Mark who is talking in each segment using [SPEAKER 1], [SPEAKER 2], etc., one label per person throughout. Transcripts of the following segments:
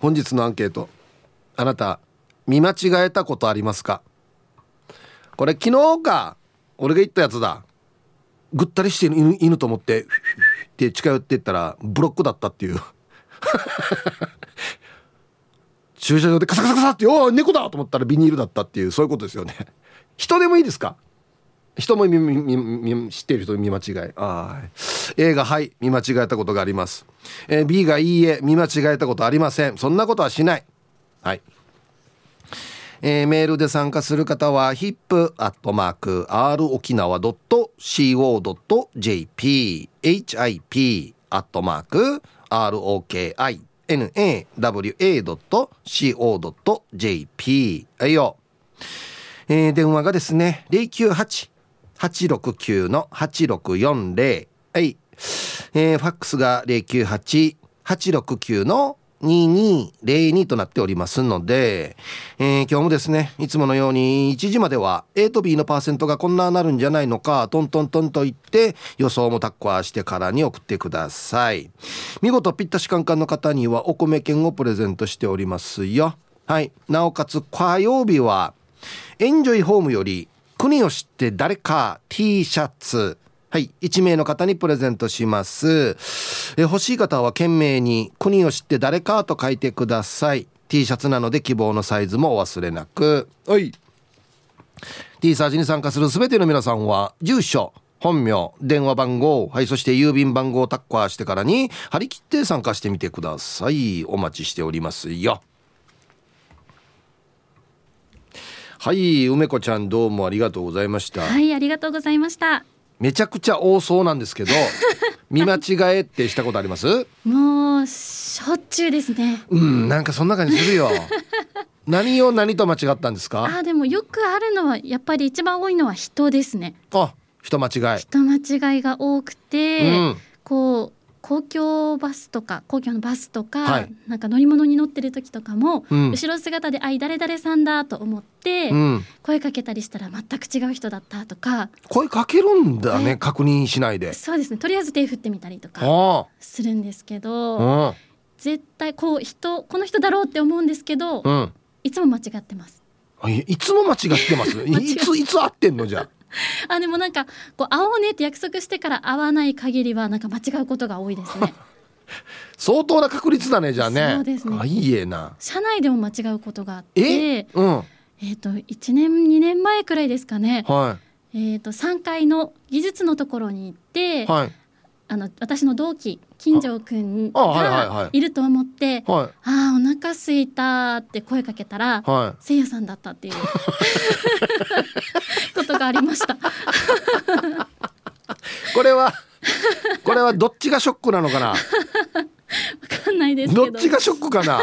[SPEAKER 1] 本日のアンケート。あなた見間違えたことありますか？これ昨日か俺が言ったやつだ。ぐったりしてる犬と思ってって近寄ってったらブロックだったっていう。駐車場でカサカサカサって「おお猫だ!」と思ったらビニールだったっていうそういうことですよね。人でもいいですか？人も知っている人見間違い。ああ A が「はい」見間違えたことがあります、えー、B が「いいえ」見間違えたことありません。そんなことはしない。はい。えー、メールで参加する方は hip.rokinawa.co.jp hip.rokinawa.co.jp はいよ、えー、電話がですね098 869-8640。はい。えー、ファックスが098-869-2202となっておりますので、えー、今日もですね、いつものように1時までは A と B のパーセントがこんななるんじゃないのか、トントントンと言って予想もタッコアしてからに送ってください。見事ぴったしカンカンの方にはお米券をプレゼントしておりますよ。はい。なおかつ火曜日は、エンジョイホームより国を知って誰か T シャツはい、1名の方にプレゼントします。え欲しい方は懸命に国を知って誰かと書いてください。T シャツなので希望のサイズもお忘れなく。はい。T サージに参加する全ての皆さんは住所、本名、電話番号、はい、そして郵便番号をタッカーしてからに張り切って参加してみてください。お待ちしておりますよ。はい、梅子ちゃんどうもありがとうございました。
[SPEAKER 2] はい、ありがとうございました。
[SPEAKER 1] めちゃくちゃ多そうなんですけど 見間違えってしたことあります？
[SPEAKER 2] もうしょっちゅうですね。
[SPEAKER 1] うんなんかそんな感じするよ。何を何と間違ったんですか？
[SPEAKER 2] あでもよくあるのはやっぱり一番多いのは人ですね。
[SPEAKER 1] あ人間違い。
[SPEAKER 2] 人間違いが多くて、うん、こう公共バスとか公共のバスとか、はい、なんか乗り物に乗ってる時とかも、うん、後ろ姿で「あい誰々さんだ」と思って、うん、声かけたりしたら全く違う人だったとか。
[SPEAKER 1] 声かけるんだね確認しないで。
[SPEAKER 2] そうですね。とりあえず手振ってみたりとかするんですけど絶対こう人この人だろうって思うんですけど、うん、いつも間違ってます。
[SPEAKER 1] いつも間違ってます。いついつ合ってんのじゃ
[SPEAKER 2] あでもなんかこう会おうねって約束してから会わない限りはなんか間違うことが多いですね。
[SPEAKER 1] 相当な確率だねじゃあね。
[SPEAKER 2] そうですね。
[SPEAKER 1] あいいえな。
[SPEAKER 2] 社内でも間違うことがあってうん、えっ、ー、と1年2年前くらいですかね、はい、えっ、ー、と3階の技術のところに行って、はい、あの私の同期金城くんがいると思って、はい、ああお腹すいたって声かけたら、はい、せいやさんだったっていう。こ とがありました。
[SPEAKER 1] これはこれはどっちがショックなのかな？わ
[SPEAKER 2] かんないです
[SPEAKER 1] ど。っちがショックかな？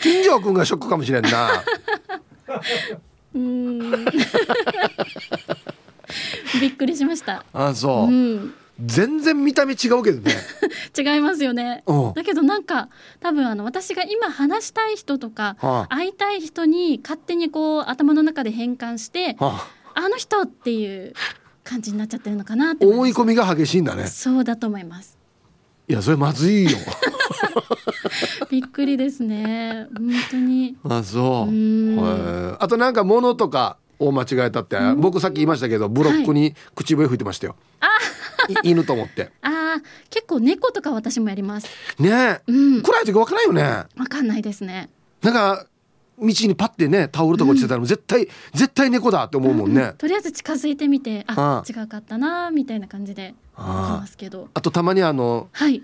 [SPEAKER 1] 金城くんがショックかもしれんな。うん。
[SPEAKER 2] びっくりしました。
[SPEAKER 1] あそう、うん。全然見た目違うけどね。
[SPEAKER 2] 違いますよね、だけどなんか多分あの私が今話したい人とか、はあ、会いたい人に勝手にこう頭の中で変換して、はあ、あの人っていう感じになっちゃってるのかなって
[SPEAKER 1] 思い込みが激しいんだね。
[SPEAKER 2] そうだと思います。
[SPEAKER 1] いやそれまずいよ。
[SPEAKER 2] びっくりですね。本当に。
[SPEAKER 1] あそう。あとなんか物とかを間違えたって、僕さっき言いましたけどブロックに口笛吹いてましたよ、はい犬と思って。
[SPEAKER 2] ああ結構猫とか私もやります。
[SPEAKER 1] ねえ、うん、暗い時分からないよね。
[SPEAKER 2] 分かんないですね。
[SPEAKER 1] なんか道にパッてねタオルとか落ちてたら、うん、絶対絶対猫だって思うもんね、うん、
[SPEAKER 2] とりあえず近づいてみてあ違かったなみたいな感じであますけど。
[SPEAKER 1] あとたまにあの、はい、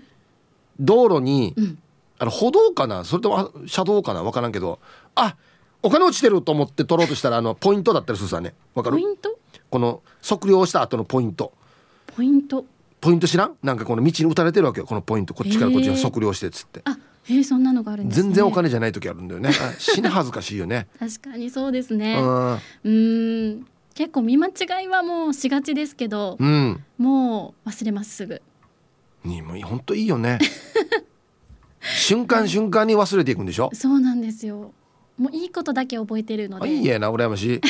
[SPEAKER 1] 道路に、うん、あの歩道かな？それとも車道かな？分からんけど。あお金落ちてると思って取ろうとしたらあのポイントだったりするさね。分かる？
[SPEAKER 2] ポイント？
[SPEAKER 1] この測量した後のポイント。
[SPEAKER 2] ポイント。
[SPEAKER 1] ポイント知らん？なんかこの道に打たれてるわけよ。このポイント。こっちからこっちに測量してっつって。
[SPEAKER 2] あへえそんなのがあるんです、
[SPEAKER 1] ね、全然お金じゃない時あるんだよね。死に恥ずかしいよね。
[SPEAKER 2] 確かにそうですね。うん。結構見間違いはもうしがちですけど、うん、もう忘れますすぐ。
[SPEAKER 1] にも本当いいよね。瞬間瞬間に忘れていくんでしょ？
[SPEAKER 2] そうなんですよ。もういいことだけ覚えてるので。
[SPEAKER 1] いいやな羨まし い。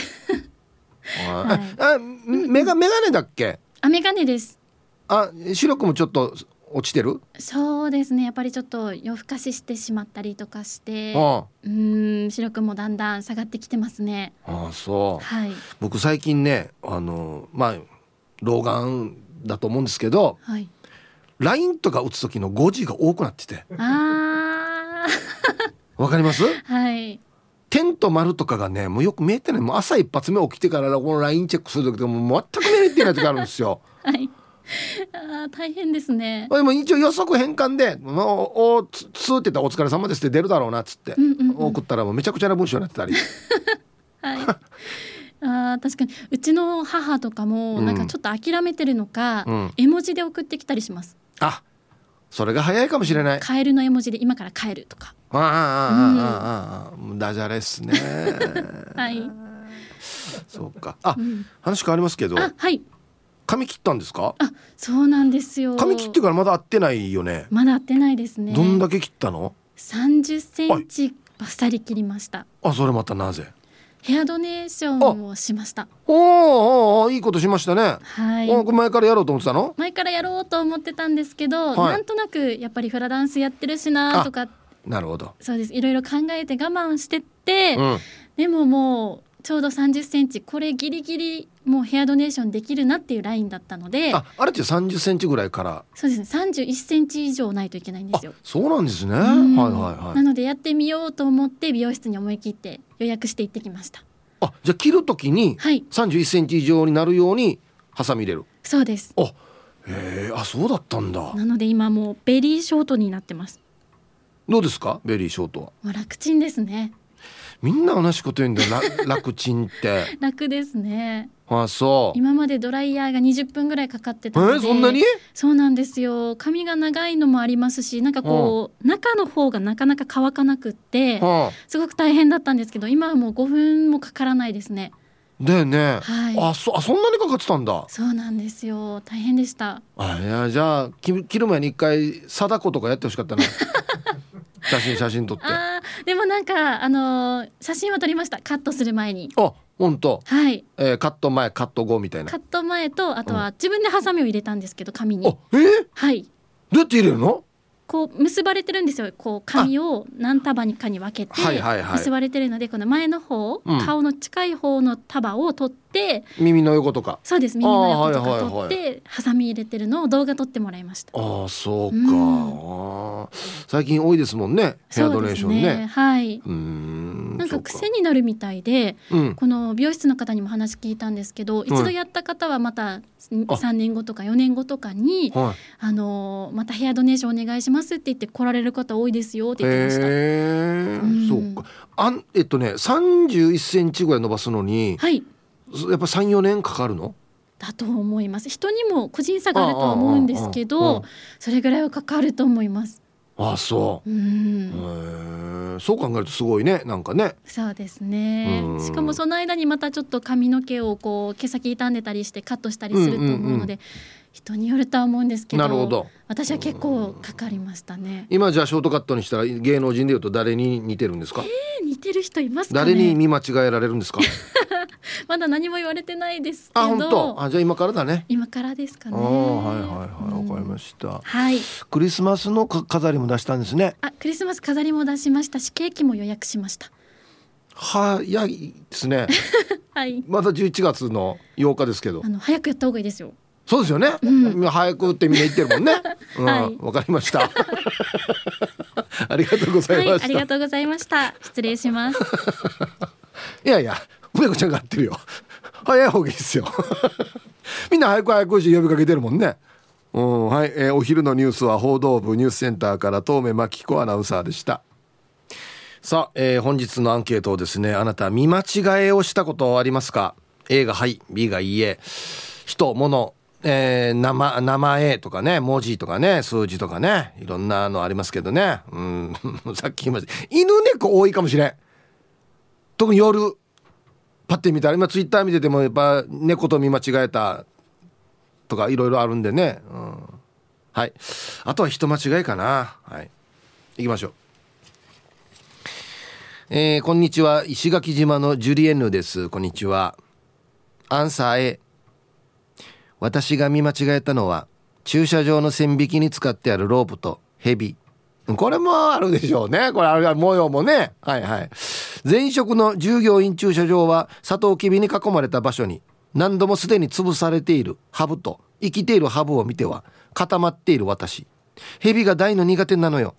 [SPEAKER 1] はい、あメガメガネだっけ？
[SPEAKER 2] あメガネです。
[SPEAKER 1] あ白くもちょっと落ちてる？
[SPEAKER 2] そうですね。やっぱりちょっと夜更かししてしまったりとかしてうん視力もだんだん下がってきてますね。
[SPEAKER 1] ああそう、
[SPEAKER 2] はい、
[SPEAKER 1] 僕最近ねあのまあ老眼だと思うんですけど、はい、LINE とか打つ時の5時が多くなってて。
[SPEAKER 2] あ
[SPEAKER 1] わかります？
[SPEAKER 2] はい。
[SPEAKER 1] 点と丸とかがねもうよく見えてない。もう朝一発目起きてからこの LINE チェックする時でも全く見えてない時あるんですよ。
[SPEAKER 2] はいあ大変ですね。
[SPEAKER 1] でも一応予測変換で「もうおつつ」って言ったら「お疲れ様です」って出るだろうなっつって、うんうんうん、送ったらもうめちゃくちゃな文章になってたり。
[SPEAKER 2] はい。あ確かに。うちの母とかもなんかちょっと諦めてるのか、うん、絵文字で送ってきたりします。
[SPEAKER 1] あそれが早いかもしれない。
[SPEAKER 2] カエルの絵文字で今から帰るとか。
[SPEAKER 1] ああああああ、うん、ダジャレっすね。
[SPEAKER 2] はい。
[SPEAKER 1] そうか。あ、うん、話変わりますけど
[SPEAKER 2] はい
[SPEAKER 1] 髪切ったんですか？
[SPEAKER 2] あそうなんですよ。
[SPEAKER 1] 髪切ってからまだ会ってないよね。
[SPEAKER 2] まだ会ってないですね。
[SPEAKER 1] どんだけ切ったの
[SPEAKER 2] ？30センチバッサリ切りました。
[SPEAKER 1] あそれまたなぜ？
[SPEAKER 2] ヘアドネーションをしました。
[SPEAKER 1] おおいいことしましたね。
[SPEAKER 2] はい。
[SPEAKER 1] 前からやろうと思ってたの？
[SPEAKER 2] 前からやろうと思ってたんですけど、はい、なんとなくやっぱりフラダンスやってるしなとか
[SPEAKER 1] なるほど。
[SPEAKER 2] そうです。いろいろ考えて我慢してって、うん、でももうちょうど30センチこれギリギリもうヘアドネーションできるなっていうラインだったので。
[SPEAKER 1] ああれって30センチぐらいから。
[SPEAKER 2] そうです。ね31センチ以上ないといけないんですよ。
[SPEAKER 1] そうなんですね。はいはいはい。
[SPEAKER 2] なのでやってみようと思って美容室に思い切って予約して行ってきました。
[SPEAKER 1] あじゃあ切るときに31センチ以上になるようにハサミ入れる。
[SPEAKER 2] そうです。
[SPEAKER 1] あへえあそうだったんだ。
[SPEAKER 2] なので今もうベリーショートになってます。
[SPEAKER 1] どうですか？ベリーショートは。
[SPEAKER 2] 楽ちんですね
[SPEAKER 1] みんな同じこと言うんだよ。楽ちんって。
[SPEAKER 2] 楽ですね。
[SPEAKER 1] あそう。
[SPEAKER 2] 今までドライヤーが20分ぐらいかかってたので、え
[SPEAKER 1] ー、そんなに？
[SPEAKER 2] そうなんですよ。髪が長いのもありますしなんかこう、中の方がなかなか乾かなくって、すごく大変だったんですけど今はもう5分もかからないですね。
[SPEAKER 1] だよね、
[SPEAKER 2] はい、
[SPEAKER 1] あそあそんなにかかってたんだ。
[SPEAKER 2] そうなんですよ。大変でした。
[SPEAKER 1] あいやじゃあ切る前に一回貞子とかやってほしかったな 写真写真撮って。
[SPEAKER 2] あでもなんかあのー、写真は撮りました。カットする前に。
[SPEAKER 1] あ本当。
[SPEAKER 2] はい、
[SPEAKER 1] えー、カット前カット後みたいな。
[SPEAKER 2] カット前とあとは自分でハサミを入れたんですけど紙に、
[SPEAKER 1] えー、
[SPEAKER 2] はい。
[SPEAKER 1] どうやって入れるの？
[SPEAKER 2] こう結ばれてるんですよ。こう紙を何束にかに分けて結ばれてるのでこの前の方、うん、顔の近い方の束を取って
[SPEAKER 1] 耳の横とか。
[SPEAKER 2] そうです。耳の横とか取ってハサミ入れてるのを動画撮ってもらいました。
[SPEAKER 1] ああそうか、うん、最近多いですもんね。ヘアドネーションね、ね、
[SPEAKER 2] はい。うんなんか癖になるみたいで、うん、この美容室の方にも話聞いたんですけど、一度やった方はまた3年後とか4年後とかに、はい、あのまたヘアドネーションお願いしますって言って来られる方多いですよって言ってました。
[SPEAKER 1] うん、そうか。あんえっとね31センチぐらい伸ばすのに、
[SPEAKER 2] はい、
[SPEAKER 1] やっぱ三四年かかるの？
[SPEAKER 2] だと思います。人にも個人差があると思うんですけどそれぐらいはかかると思います。
[SPEAKER 1] あそ
[SPEAKER 2] う、うん、
[SPEAKER 1] そう考えるとすごいねなんかね。
[SPEAKER 2] そうですね。しかもその間にまたちょっと髪の毛をこう毛先傷んでたりしてカットしたりすると思うので、うんうん。うん人によるとは思うんですけど
[SPEAKER 1] なるほど。
[SPEAKER 2] 私は結構かかりましたね。
[SPEAKER 1] 今じゃあショートカットにしたら芸能人でいうと誰に似てるんですか？
[SPEAKER 2] えー、似てる人います、
[SPEAKER 1] ね、誰に見間違えられるんですか？
[SPEAKER 2] まだ何も言われてないですけ
[SPEAKER 1] ど。あ本当？あじゃあ今からだね。
[SPEAKER 2] 今からですかね。はい
[SPEAKER 1] はいはい。わ、かりました、
[SPEAKER 2] はい。
[SPEAKER 1] クリスマスの飾りも出したんですね。
[SPEAKER 2] あクリスマス飾りも出しましたしケーキも予約しました。
[SPEAKER 1] 早いですね。
[SPEAKER 2] はい。
[SPEAKER 1] まだ11月の8日ですけど。
[SPEAKER 2] あの早くやった方がいいですよ。
[SPEAKER 1] そうですよね、うん、早くってみんな言ってるもんね。うん、わ、はい、かりました。ありがとうございました、はい、あ
[SPEAKER 2] りがとうございました。失礼します。
[SPEAKER 1] いやいや、梅子ちゃんが合ってるよ。早い方がいいですよ。みんな早く早くし呼びかけてるもんね。うん、はい、えー、お昼のニュースは報道部ニュースセンターから東目真紀子アナウンサーでした。さあ、えー、本日のアンケートをですね、あなた見間違えをしたことありますか ?A がはい、B がいいえ。人、物、えー、名前、名前とかね、文字とかね、数字とかね、いろんなのありますけどね。うん、さっき言いました。犬猫多いかもしれん。特に夜、パッて見たら、今ツイッター見てても、やっぱ猫と見間違えたとかいろいろあるんでね。うん。はい。あとは人間違いかな。はい。行きましょう。えー、こんにちは。石垣島のジュリエンヌです。こんにちは。アンサー A。私が見間違えたのは駐車場の線引きに使ってあるロープとヘビこれもあるでしょうねこれあれ模様もねはいはい前職の従業員駐車場はサトウキビに囲まれた場所に何度もすでに潰されているハブと生きているハブを見ては固まっている私。ヘビが大の苦手なのよ。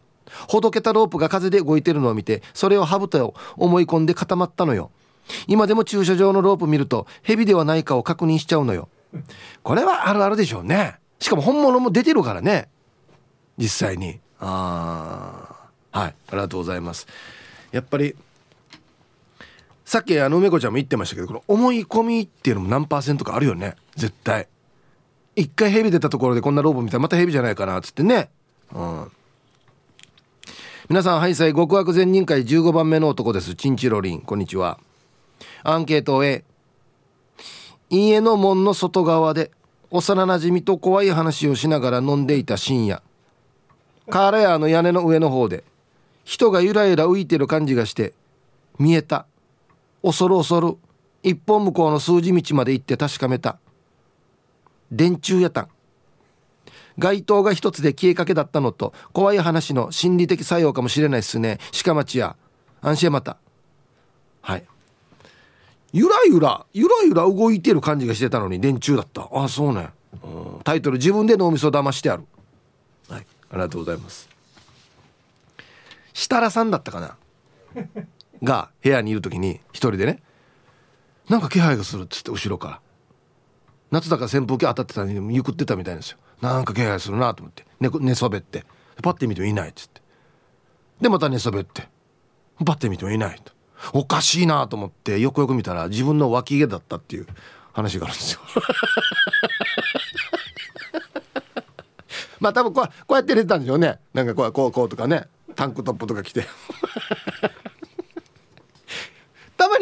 [SPEAKER 1] ほどけたロープが風で動いてるのを見てそれをハブと思い込んで固まったのよ。今でも駐車場のロープ見るとヘビではないかを確認しちゃうのよ。これはあるあるでしょうね。しかも本物も出てるからね。実際に。ああはい。ありがとうございます。やっぱりさっきあの梅子ちゃんも言ってましたけどこの思い込みっていうのも何パーセントかあるよね。絶対。一回ヘビ出たところでこんなロープ見たらまたヘビじゃないかなっつってね。うん。皆さんハイサイ極悪善人会15番目の男です。チンチロリン。こんにちは。アンケート A 家の門の外側で幼なじみと怖い話をしながら飲んでいた深夜。カーラヤーの屋根の上の方で人がゆらゆら浮いてる感じがして見えた。恐る恐る一本向こうの数字道まで行って確かめた。電柱やたん。街灯が一つで消えかけだったのと怖い話の心理的作用かもしれないっすね。鹿町や。安心また。はい。ゆらゆらゆらゆら動いてる感じがしてたのに電柱だった。あそうね、うん、タイトル自分で脳みそ騙してある。はい。ありがとうございます。設楽さんだったかな。が部屋にいる時に一人でねなんか気配がするっつって後ろから。夏だから扇風機当たってたのにゆくってたみたいですよ。なんか気配するなと思って。寝寝そべって。パッて見てもいないっつって。でまた寝そべって。パッて見てもいないと。おかしいなと思ってよくよく見たら自分の脇毛だったっていう。話があるんですよ。まあ多分こうこうやって寝てたんでしょうね。なんかこうこうこうとかね。タンクトップとか着て。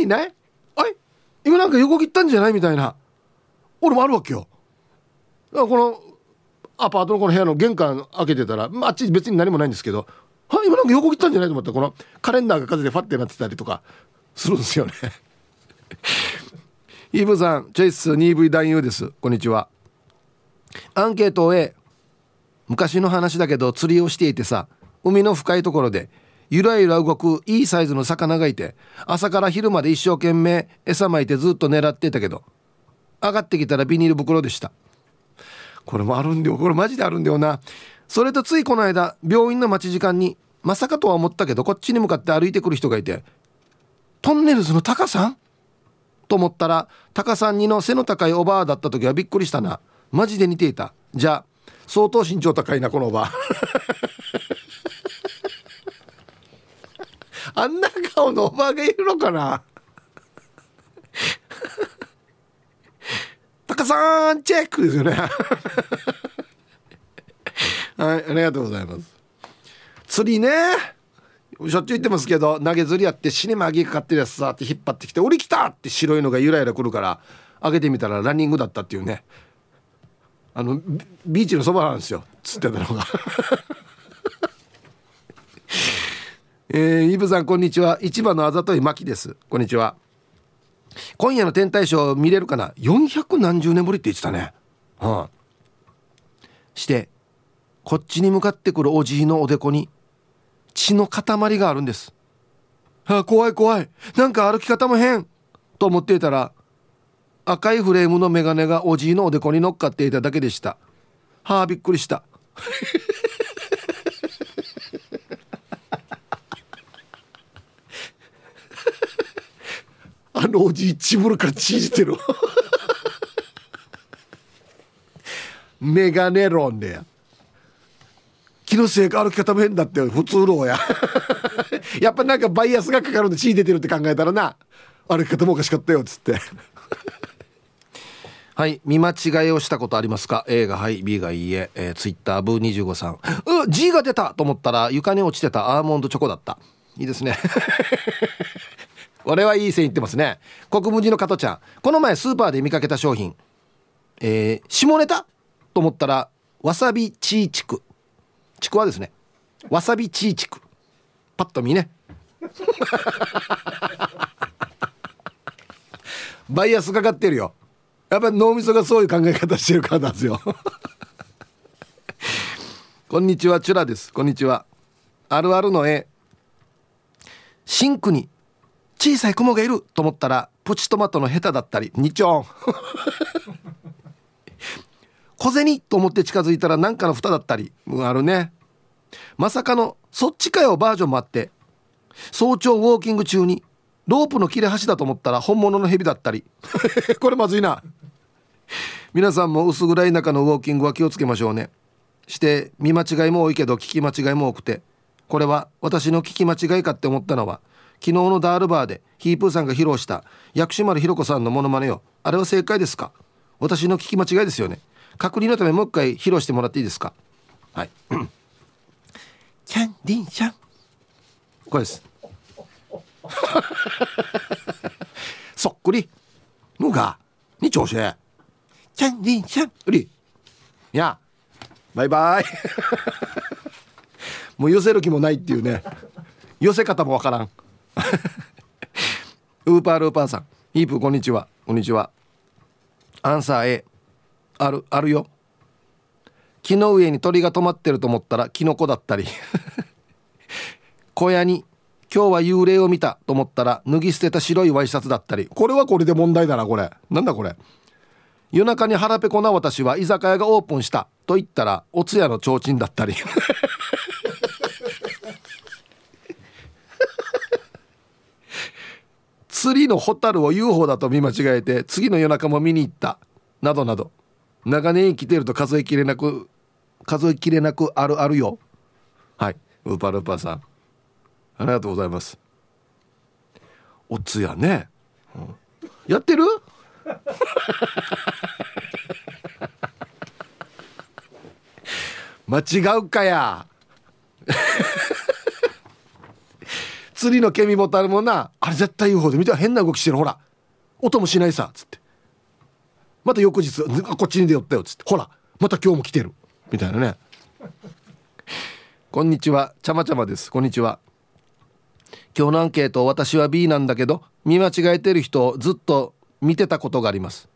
[SPEAKER 1] ない？あれ今なんか横切ったんじゃないみたいな俺もあるわけよだからこのアパートのこの部屋の玄関開けてたら、まあ、あっち別に何もないんですけどは今なんか横切ったんじゃないと思ったらこのカレンダーが風でファッてなってたりとかするんですよねイーブさんチェイス 2V 男優ですこんにちはアンケートを A 昔の話だけど釣りをしていてさ海の深いところでゆらゆら動くいいサイズの魚がいて朝から昼まで一生懸命餌まいてずっと狙ってたけど上がってきたらビニール袋でした。これもあるんだよ。これマジであるんだよな。それとついこの間病院の待ち時間にまさかとは思ったけどこっちに向かって歩いてくる人がいてトンネルズのタカさん？と思ったらタカさんにの背の高いおばあだった時はびっくりしたな。マジで似ていた。じゃあ相当身長高いなこのおば。ああんな顔のおばあがいるのかな？タカさんチェックですよね。はいありがとうございます。釣りね。しょっちゅう言ってますけど投げ釣りやって死にまぎかかってるやつさって引っ張ってきて「降りきた!」って白いのがゆらゆらくるから開けてみたらランニングだったっていうね。あのビーチのそばなんですよ。釣ってたのが。えー、イブさんこんにちは市場のあざといまきですこんにちは今夜の天体ショー見れるかな？400何十年ぶりって言ってたねはあしてこっちに向かってくるおじいのおでこに血の塊があるんです。あ怖い怖い。なんか歩き方も変。と思っていたら赤いフレームのメガネがおじいのおでこに乗っかっていただけでした。はあびっくりした。あのおじいちぶるからちじてる。メガネロンで。気のせいか歩き方も変だって普通のや。やっぱなんかバイアスがかかるんで血出てるって考えたらな。歩き方もおかしかったよっつって。はい見間違いをしたことありますか？A がはい B がいいえ。えー、ツイッターブー25さん。う G が出たと思ったら床に落ちてたアーモンドチョコだった。いいですね。俺はいい線いってますね。国分寺の加トちゃん。この前スーパーで見かけた商品。えー、下ネタ？と思ったらわさびチーチク。ちくわですね。わさびチーチク。パッと見ね。バイアスかかってるよ。やっぱり脳みそがそういう考え方してるからなんですよ。こんにちはチュラです。こんにちは。あるあるの絵。シンクに小さい雲がいると思ったらプチトマトのヘタだったり2丁。小銭と思って近づいたら何かの蓋だったり、うん、あるね。まさかのそっちかよバージョンもあって早朝ウォーキング中にロープの切れ端だと思ったら本物の蛇だったり。これまずいな。皆さんも薄暗い中のウォーキングは気をつけましょうね。して見間違いも多いけど聞き間違いも多くてこれは私の聞き間違いかって思ったのは昨日のダールバーでヒープーさんが披露した薬師丸ひろ子さんのモノマネよ。あれは正解ですか？私の聞き間違いですよね。確認のためもう一回披露してもらっていいですか？はい。キャンディンシャンこれです。そっくり。のがに調子。キャンディンシャンうり。いやバイバイ。もう寄せる気もないっていうね。寄せ方もわからん ウーパールーパーさん。ヒープこんにちは。こんにちは。アンサー A あるあるよ。木の上に鳥が止まってると思ったらキノコだったり。小屋に今日は幽霊を見た。と思ったら脱ぎ捨てた白いワイシャツだったり。これはこれで問題だなこれ。なんだこれ。夜中に腹ペコな私は居酒屋がオープンした。と言ったらお通夜の提灯だったり 釣りのホタルを UFO だと見間違えて次の夜中も見に行った。などなど。長年生きてると数えきれなく数えきれなくあるあるよ。はい。ウーパールーパーさん。ありがとうございます。おつやね、うん、やってる？間違うかや。釣りのケミボタルもなあれ絶対 UFO で見て変な動きしてるほら。音もしないさっつって。また翌日こっちに出よったよっつって。ほらまた今日も来てる。みたいなね。こんにちは。ちゃまちゃまです。こんにちは。今日のアンケート私は B なんだけど見間違えてる人をずっと見てたことがあります。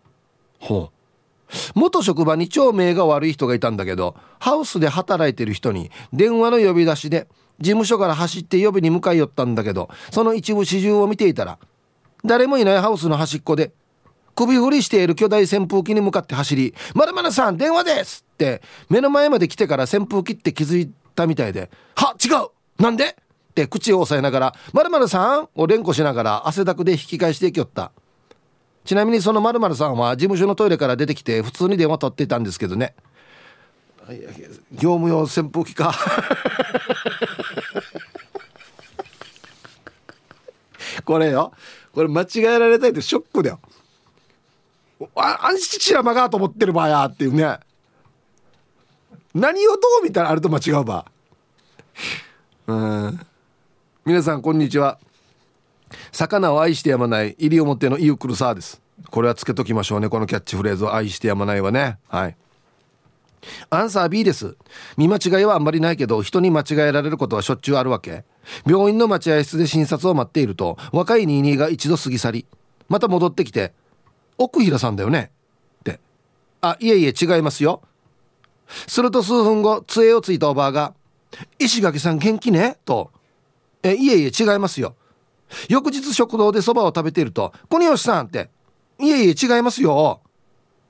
[SPEAKER 1] ほう。元職場に超名が悪い人がいたんだけどハウスで働いてる人に電話の呼び出しで事務所から走って呼びに向かい寄ったんだけどその一部始終を見ていたら誰もいないハウスの端っこで首振りしている巨大扇風機に向かって走り「まるまるさん電話です!」って目の前まで来てから扇風機って気づいたみたいで「は違うなんで?」って口を押さえながら「まるさん?」を連呼しながら汗だくで引き返していきよったちなみにそのまるさんは事務所のトイレから出てきて普通に電話取っていたんですけどね業務用扇風機かこれよ。これ間違えられたいってショックだよ。あ安心しらまがと思ってる場合やっていうね。何をどう見たらあれと間違うば。うん。皆さんこんにちは。魚を愛してやまない西表のイユクルサーです。これはつけときましょうね。このキャッチフレーズを。愛してやまないはね。はい。アンサー B です。見間違いはあんまりないけど人に間違えられることはしょっちゅうあるわけ。病院の待合室で診察を待っていると若い22が一度過ぎ去りまた戻ってきて奥平さんだよね？って。あいえいえ違いますよ。すると数分後杖をついたおばあが「石垣さん元気ね?」と「えいえいえ違いますよ」翌日食堂でそばを食べていると「国吉さん」って「いえいえ違いますよ」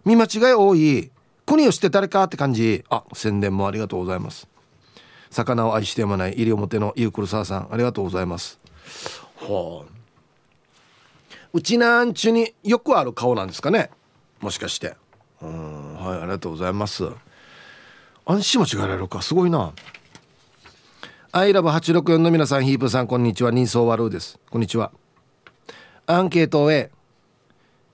[SPEAKER 1] 見間違い多い。国吉って誰かって感じ。あ宣伝もありがとうございます。魚を愛してやまない西表のゆうくるささんありがとうございます。はあうちなんちゅによくある顔なんですかね。もしかして。うんはいありがとうございます。安心間違えられるか。すごいな。アイラブ864の皆さんヒープさんこんにちは。人相悪うです。こんにちは。アンケートを終え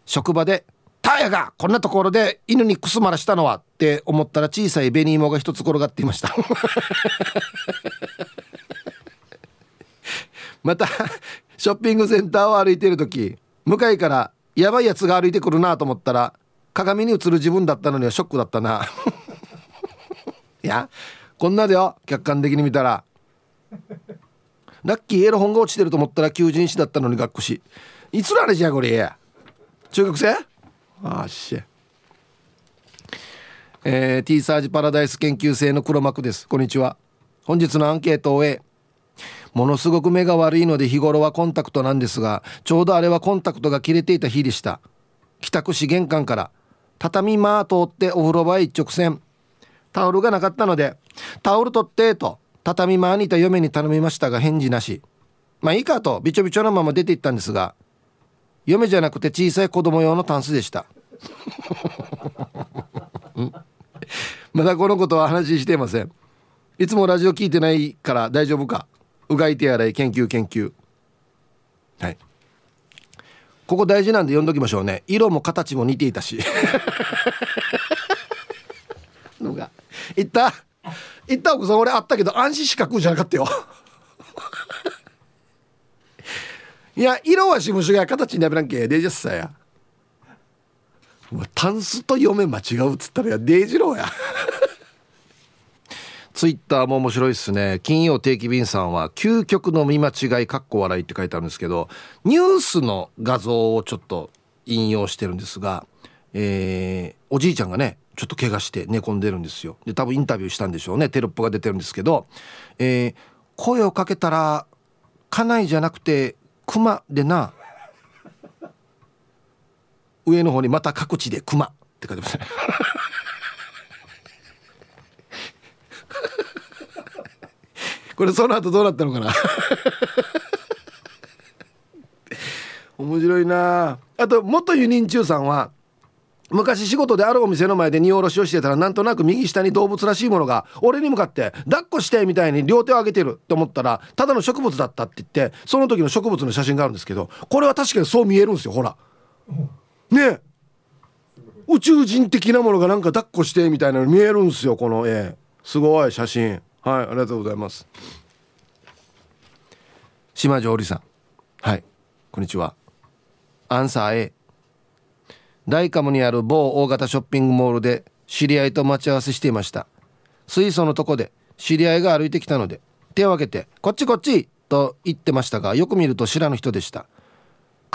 [SPEAKER 1] 職場でターヤがこんなところで犬にくすまらしたのはって思ったら小さい紅芋が一つ転がっていました。またショッピングセンターを歩いている時向かいからやばいやつが歩いてくるなと思ったら鏡に映る自分だったのにはショックだったな。いやこんなでよ客観的に見たら。ラッキーエロ本が落ちてると思ったら求人誌だったのに学校し。いつの話やこれ中学生？あっし。えー、T サージパラダイス研究生の黒幕です。こんにちは。本日のアンケートを終えものすごく目が悪いので日頃はコンタクトなんですがちょうどあれはコンタクトが切れていた日でした。帰宅し玄関から畳間通ってお風呂場へ一直線。タオルがなかったのでタオル取ってと畳間にいた嫁に頼みましたが返事なし。まあいいかとびちょびちょのまま出て行ったんですが嫁じゃなくて小さい子供用のタンスでした。まだこのことは話していません。いつもラジオ聞いてないから大丈夫か。うがい手洗い研究研究。はい。ここ大事なんで読んどきましょうね。色も形も似ていたし。のが。いった？いった奥さん俺あったけど安心資格じゃなかったよ。いや色はしむしが形になべらんけデージャスさやタンスと嫁間違うっつったらや。デージローや。ツイッターも面白いっすね。金曜定期便さんは究極の見間違いかっこ笑いって書いてあるんですけどニュースの画像をちょっと引用してるんですが、えー、おじいちゃんがねちょっと怪我して寝込んでるんですよ。で多分インタビューしたんでしょうね。テロップが出てるんですけど、えー、声をかけたら家内じゃなくて熊でな。上の方にまた各地で熊って書いてますね。これその後どうなったのかな。面白いな。あと元輸人中さんは昔仕事であるお店の前で荷下ろしをしてたらなんとなく右下に動物らしいものが俺に向かって抱っこしてみたいに両手を上げてると思ったらただの植物だったって言ってその時の植物の写真があるんですけどこれは確かにそう見えるんですよほら。ね。宇宙人的なものがなんか抱っこしてみたいなの見えるんですよこの絵すごい写真。はいありがとうございます。島上里さん。はいこんにちは。アンサー A 大カムにある某大型ショッピングモールで知り合いと待ち合わせしていました。水素のとこで知り合いが歩いてきたので手を挙げて「こっちこっち!」と言ってましたがよく見ると知らぬ人でした。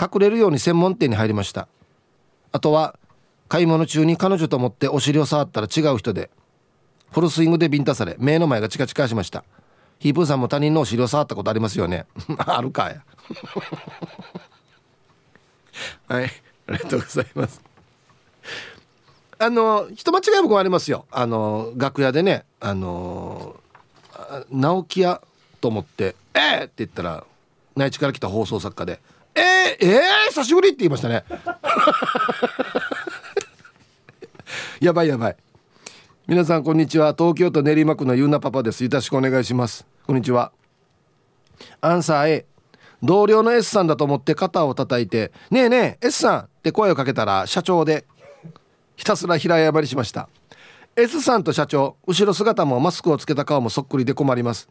[SPEAKER 1] 隠れるように専門店に入りました。あとは買い物中に彼女と思ってお尻を触ったら違う人でフルスイングでビンタされ目の前がチカチカしました。ヒープーさんも他人のお尻を触ったことありますよね。あるかや。はい。ありがとうございます。あの人間違い僕もありますよ。あの楽屋でねあの直木屋と思って「えー!」って言ったら内地から来た放送作家で「えー、えー、久しぶり!」って言いましたね。やばいやばい。皆さんこんにちは。東京都練馬区のゆうなパパです。よろしくお願いします。こんにちは。アンサー A 同僚の S さんだと思って肩を叩いて「ねえねえ S さん」って声をかけたら社長でひたすら平謝りしました。S さんと社長後ろ姿もマスクをつけた顔もそっくりで困ります。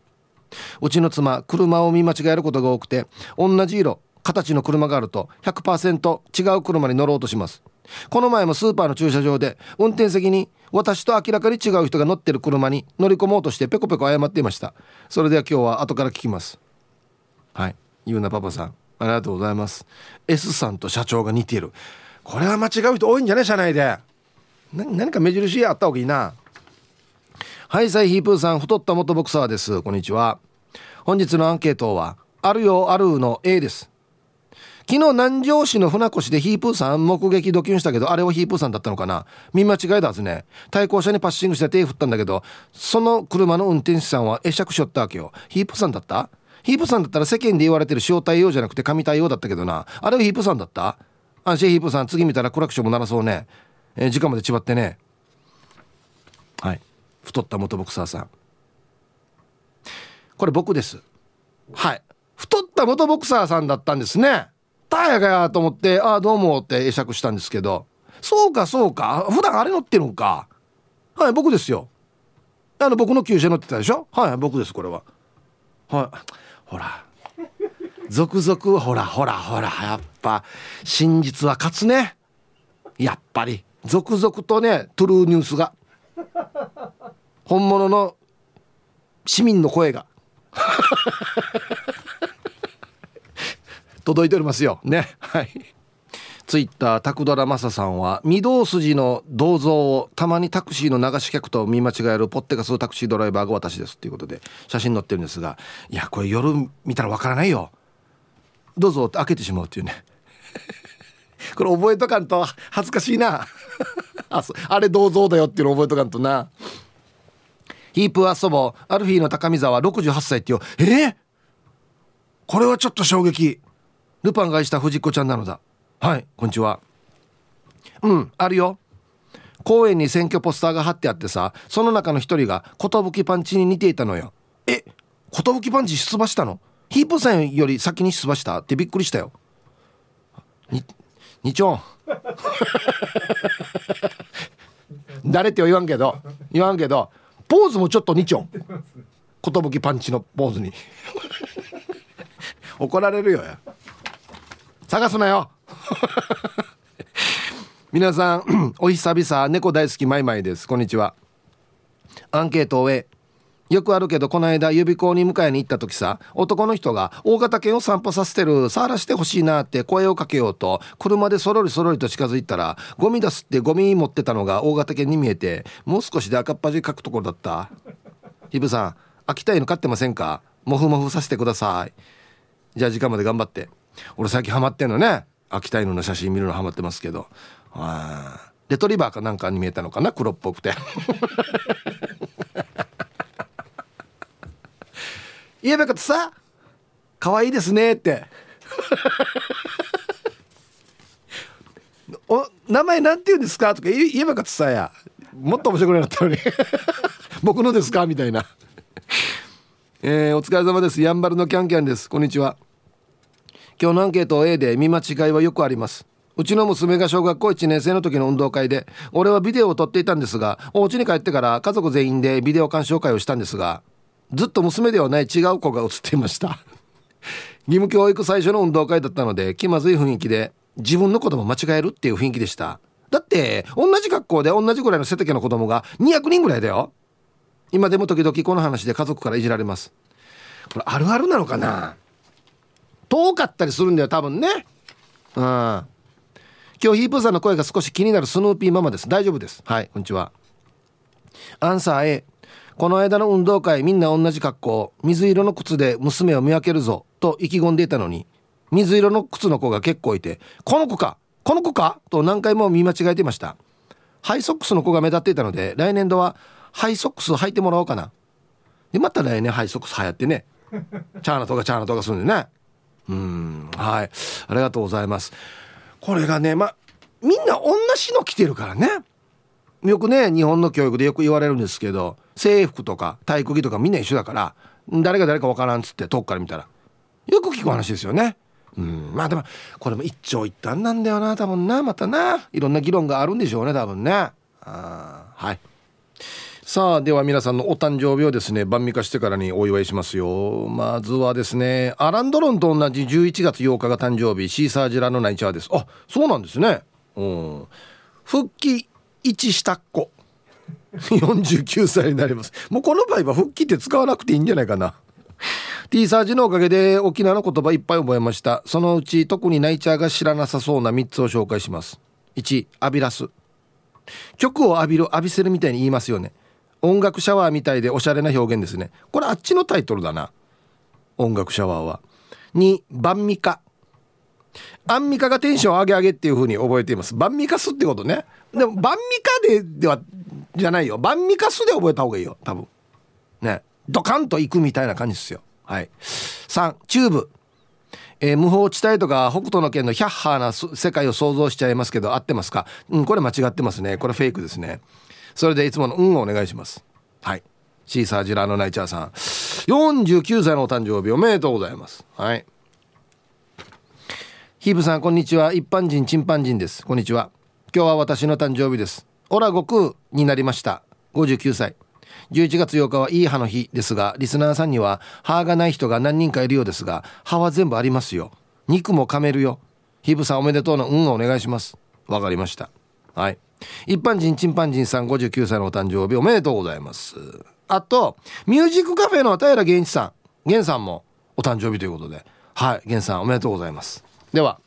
[SPEAKER 1] うちの妻車を見間違えることが多くて同じ色形の車があると100%違う車に乗ろうとします。この前もスーパーの駐車場で運転席に私と明らかに違う人が乗ってる車に乗り込もうとしてペコペコ謝っていました。それでは今日は後から聞きます。はい。ゆうなパパさん。ありがとうございます。S さんと社長が似ている。これは間違う人多いんじゃね社内で。何か目印あった方がいいな。はいサイヒープーさん太った元ボクサーです。こんにちは。本日のアンケートはあるよあるの A です。昨日南城市の船越でヒープーさん目撃ドキュンしたけどあれはヒープーさんだったのかな。見間違いだはずね。対向車にパッシングして手振ったんだけどその車の運転手さんは会釈しよったわけよ。ヒープーさんだった？ヒープさんだったら世間で言われてる塩対応じゃなくて紙対応だったけどな。あれはヒープさんだった？安心ヒープさん次見たらクラクションも鳴らそうね。えー、時間まで縛ってね。はい。太った元ボクサーさん。これ僕です。はい。太った元ボクサーさんだったんですね。タヤがやと思ってああどうもって会釈したんですけど。そうかそうか。普段あれ乗ってるんか。はい僕ですよ。あの僕の旧車乗ってたでしょ？はい僕ですこれは。はい。ほら。続々ほらほらほらやっぱ真実は勝つね。やっぱり。続々とねトゥルーニュースが。本物の市民の声が。届いておりますよ。ね。はい。ツイッタータクドラマサさんは御堂筋の銅像をたまにタクシーの流し客と見間違えるポッテガスタクシードライバーが私ですっていうことで写真載ってるんですがいやこれ夜見たらわからないよ。どうぞって開けてしまうっていうね。これ覚えとかんと恥ずかしいな。ああれ銅像だよっていうの覚えとかんとな。ヒープ遊ぼう。アルフィーの高見沢68歳ってよ。えー、これはちょっと衝撃。ルパンがした藤子ちゃんなのだ。はいこんにちは。うんあるよ。公園に選挙ポスターが貼ってあってさその中の一人が寿パンチに似ていたのよ。え寿パンチ出馬したの？ヒープさんより先に出馬したってびっくりしたよ。ににちょん。誰って言わんけど言わんけどポーズもちょっと2丁寿パンチのポーズに。怒られるよ。や探すなよ。皆さん お久々猫大好きマイマイです。こんにちは。アンケートを終えよくあるけどこの間予備校に迎えに行った時さ男の人が大型犬を散歩させてる触らしてほしいなって声をかけようと車でそろりそろりと近づいたらゴミ出すってゴミ持ってたのが大型犬に見えてもう少しで赤っ端書くところだった。ヒブさん秋田犬飼ってませんか？モフモフさせてください。じゃあ時間まで頑張って。俺最近ハマってんのね。秋田犬の写真見るのハマってますけど。レトリバーかなんかに見えたのかな？黒っぽくて。言えばかったさ可愛いですねって。お名前なんて言うんですか？とか言えばかったさや。もっと面白くなったのに。僕のですか？みたいな。えー、お疲れ様です。やんばるのキャンキャンです。こんにちは。今日のアンケート A で見間違いはよくあります。うちの娘が小学校1年生の時の運動会で俺はビデオを撮っていたんですがお家に帰ってから家族全員でビデオ鑑賞会をしたんですがずっと娘ではない違う子が映っていました。義務教育最初の運動会だったので気まずい雰囲気で自分の子供間違えるっていう雰囲気でした。だって同じ学校で同じぐらいの背丈の子供が200人ぐらいだよ。今でも時々この話で家族からいじられます。これあるあるなのかな？遠かったりするんだよ多分ね。うん。今日ヒープーさんの声が少し気になるスヌーピーママです。大丈夫です。はいこんにちは。アンサー A この間の運動会みんな同じ格好。水色の靴で娘を見分けるぞ。と意気込んでいたのに水色の靴の子が結構いてこの子か。この子か。と何回も見間違えていました。ハイソックスの子が目立っていたので来年度はハイソックス履いてもらおうかな。でまた来年ハイソックス流行ってね。チャーナとかチャーナとかするんでね。うん。はい。ありがとうございます。これがねまみんな同じの着てるからね。よくね日本の教育でよく言われるんですけど制服とか体育着とかみんな一緒だから誰が誰か分からんっつって遠くから見たら。よく聞く話ですよね。うん、まあでもこれも一長一短なんだよな多分なまたな。いろんな議論があるんでしょうね多分ね。あはい。さあでは皆さんのお誕生日をですね晩味化してからにお祝いしますよ。まずはですねアランドロンと同じ11月8日が誕生日シーサージラのナイチャーです。あそうなんですね。うん。復帰1したっ子。49歳になります。もうこの場合は復帰って使わなくていいんじゃないかな。T サージのおかげで沖縄の言葉いっぱい覚えました。そのうち特にナイチャーが知らなさそうな3つを紹介します。1浴びらす。曲を浴びる浴びせるみたいに言いますよね。音楽シャワーみたいでおしゃれな表現ですね。これあっちのタイトルだな。音楽シャワーは。2晩味化アンミカがテンション上げ上げっていう風に覚えています。晩味化すってことね。でも晩味化でではじゃないよ。晩味化すで覚えた方がいいよ。多分。ね。ドカンと行くみたいな感じですよ。はい。3チューブ。えー、無法地帯とか北斗の県のヒャッハーな世界を想像しちゃいますけど合ってますか？うんこれ間違ってますね。これフェイクですね。それでいつもの「運をお願いします。はい。シーサージラーのナイチャーさん。49歳のお誕生日おめでとうございます。はい。ヒーブさんこんにちは。一般人チンパンジンです。こんにちは。今日は私の誕生日です。オラ悟空になりました。59歳。11月8日はいい歯の日ですがリスナーさんには歯がない人が何人かいるようですが歯は全部ありますよ。肉も噛めるよ。ヒブさんおめでとうの運をお願いします。わかりました。はい。一般人チンパンジンさん59歳のお誕生日おめでとうございます。あとミュージックカフェの平源一さん。源さんもお誕生日ということで。はい源さんおめでとうございます。では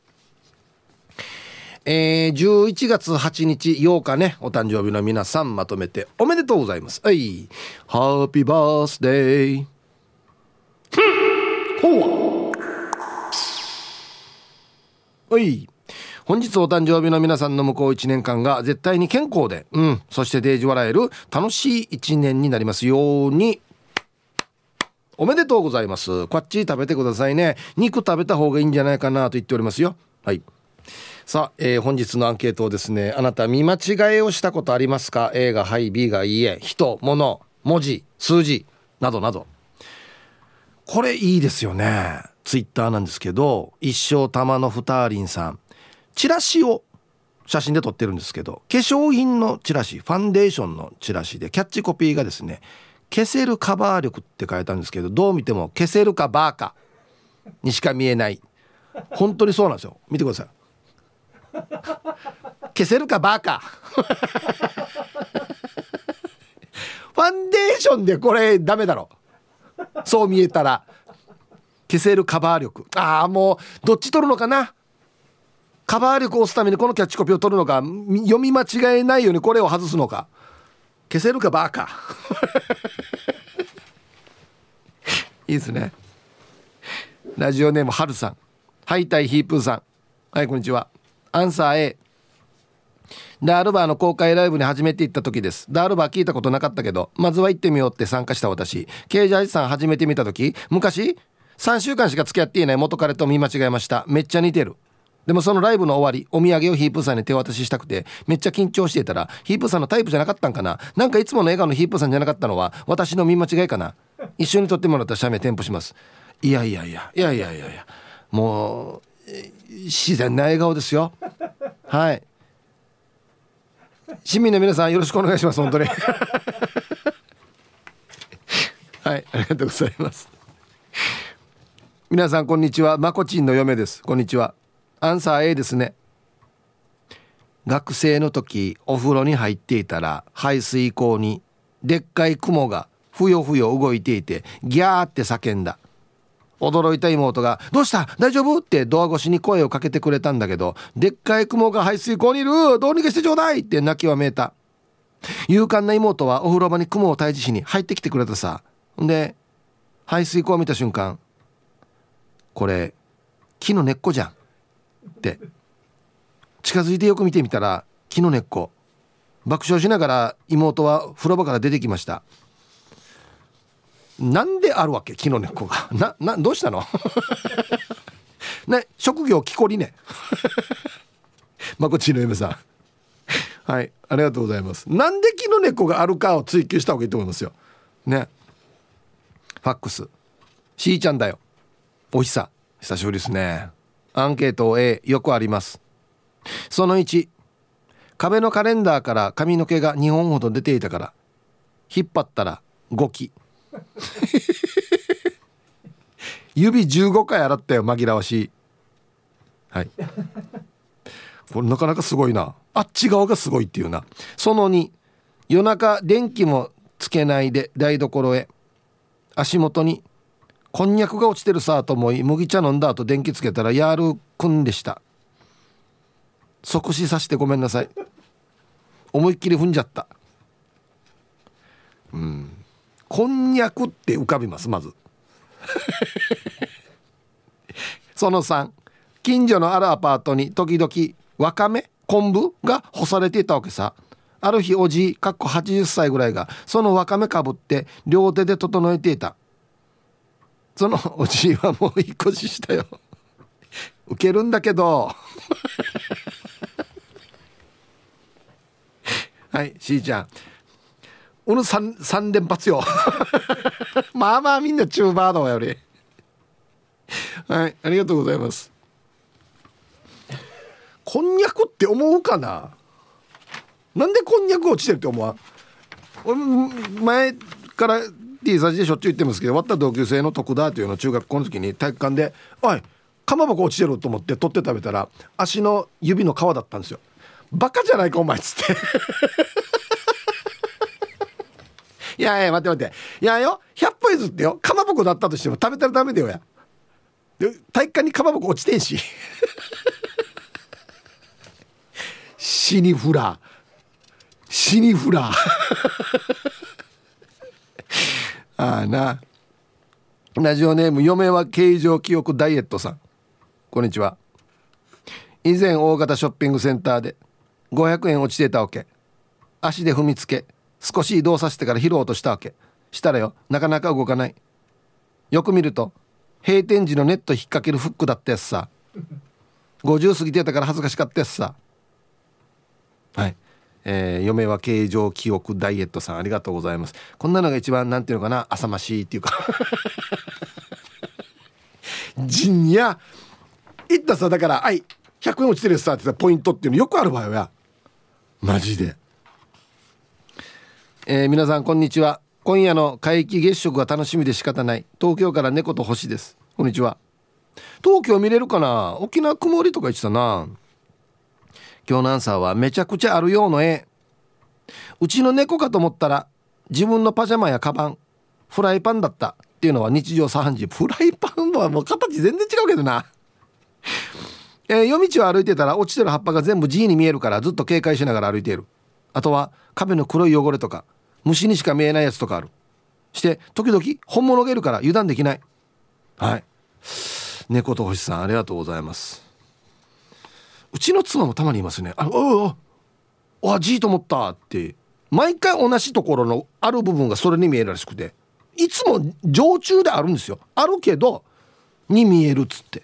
[SPEAKER 1] えー、11月8日8日ねお誕生日の皆さんまとめておめでとうございます。はいハッピーバースデーほう。はい本日お誕生日の皆さんの向こう1年間が絶対に健康で、うん、そしてデージ笑える楽しい1年になりますように。おめでとうございます。こっち食べてくださいね。肉食べた方がいいんじゃないかなと言っておりますよ。はい。さあ、えー、本日のアンケートをですね、あなた見間違えをしたことありますか ?A がはい、B がいいえ、人、物、文字、数字、などなど。これいいですよね。ツイッターなんですけど、一生玉のふたりんさん。チラシを写真で撮ってるんですけど化粧品のチラシファンデーションのチラシでキャッチコピーがですね消せるカバー力って書いたんですけどどう見ても消せるかバーカにしか見えない。本当にそうなんですよ。見てください。消せるかバーカファンデーションでこれダメだろ。そう見えたら。消せるカバー力。ああもうどっち取るのかな。カバー力を押すためにこのキャッチコピーを取るのか読み間違えないようにこれを外すのか。消せるかバーカ。いいですね。ラジオネームはるさん。ハイタイヒープーさん。はいこんにちは。アンサー A ダールバーの公開ライブに初めて行った時です。ダールバー聞いたことなかったけどまずは行ってみようって参加した私。ケージャージさん初めて見た時昔3週間しか付き合っていない元彼と見間違えました。めっちゃ似てる。でもそのライブの終わり、お土産をヒープさんに手渡ししたくて、めっちゃ緊張していたら、ヒープさんのタイプじゃなかったんかな？なんかいつもの笑顔のヒープさんじゃなかったのは、私の見間違いかな？一緒に撮ってもらった写メ添付します。いやいやいや、いやいやいやいや、もう、自然な笑顔ですよ。はい。市民の皆さんよろしくお願いします、本当に。はい、ありがとうございます。皆さんこんにちは、まこちんの嫁です。こんにちは。アンサー A ですね。学生の時お風呂に入っていたら排水口にでっかい雲がふよふよ動いていてギャーって叫んだ。驚いた妹が「どうした？大丈夫?」ってドア越しに声をかけてくれたんだけどでっかい雲が排水口にいる！どうにかしてちょうだい！って泣きわめいた。勇敢な妹はお風呂場に雲を退治しに入ってきてくれたさ。んで排水口を見た瞬間これ木の根っこじゃん。って。近づいてよく見てみたら木の根っこ。爆笑しながら妹は風呂場から出てきました。なんであるわけ？木の根っこが。ななどうしたの？ね職業木こりね。まこちの嫁さん。はいありがとうございます。なんで木の根っこがあるかを追求した方がいいと思いますよ。ね。ファックス。しーちゃんだよ。おひさ。久しぶりですね。アンケート A よくあります。その1壁のカレンダーから髪の毛が2本ほど出ていたから。引っ張ったら5期 指15回洗ったよ紛らわしい。はい。これなかなかすごいな。あっち側がすごいっていうな。その2夜中電気もつけないで台所へ。足元にこんにゃくが落ちてるさと思い麦茶飲んだ後電気つけたらやるくんでした。即死させてごめんなさい。思いっきり踏んじゃった。うん。こんにゃくって浮かびますまず。その3近所のあるアパートに時々わかめ昆布が干されていたわけさ。ある日おじいかっこ80歳ぐらいがそのわかめかぶって両手で整えていた。そのおじいはもう引っ越したよ。受けるんだけど。はいしーちゃん。うぬ 3, 3連発よ。まあまあみんなチューバードよりはいありがとうございます。こんにゃくって思うかな？なんでこんにゃく落ちてるって思わん？俺前から T サジでしょっちゅう言ってますけど終わった同級生の徳田というの中学校の時に体育館で「おいかまぼこ落ちてる」と思って取って食べたら足の指の皮だったんですよ。バカじゃないかお前っつって。いやいや待って待って。いやよ100歩譲ってよかまぼこだったとしても食べたらダメだよや。体育館にかまぼこ落ちてんし。シニフラシニフラああな。ラジオネーム嫁は形状記憶ダイエットさん。こんにちは。以前大型ショッピングセンターで500円落ちてたわけ。足で踏みつけ少し移動させてから拾おうとしたわけ。したらよなかなか動かない。よく見ると閉店時のネット引っ掛けるフックだったやつさ。50過ぎてたから恥ずかしかったやつさ。はい。えー、嫁は形状記憶ダイエットさんありがとうございます。こんなのが一番なんていうのかな浅ましいっていうか。ジンやいったさだから「はい100円落ちてるさ」って言ったポイントっていうのよくある場合やマジで。えー、皆さんこんにちは。今夜の皆既月食が楽しみで仕方ない。東京から猫と星です。こんにちは。東京見れるかな？沖縄曇りとか言ってたな今日のアンサーはめちゃくちゃあるようの絵うちの猫かと思ったら自分のパジャマやカバンフライパンだったっていうのは日常茶飯事。フライパンはもう形全然違うけどな。えー、夜道を歩いてたら落ちてる葉っぱが全部 G に見えるからずっと警戒しながら歩いている。あとは壁の黒い汚れとか虫にしか見えないやつとかある。して時々本物がいるから油断できない。はい。猫と星さんありがとうございます。うちの妻もたまにいますね。ああああ G と思った。って。毎回同じところのある部分がそれに見えるらしくて。いつも常駐であるんですよ。あるけどに見えるっつって。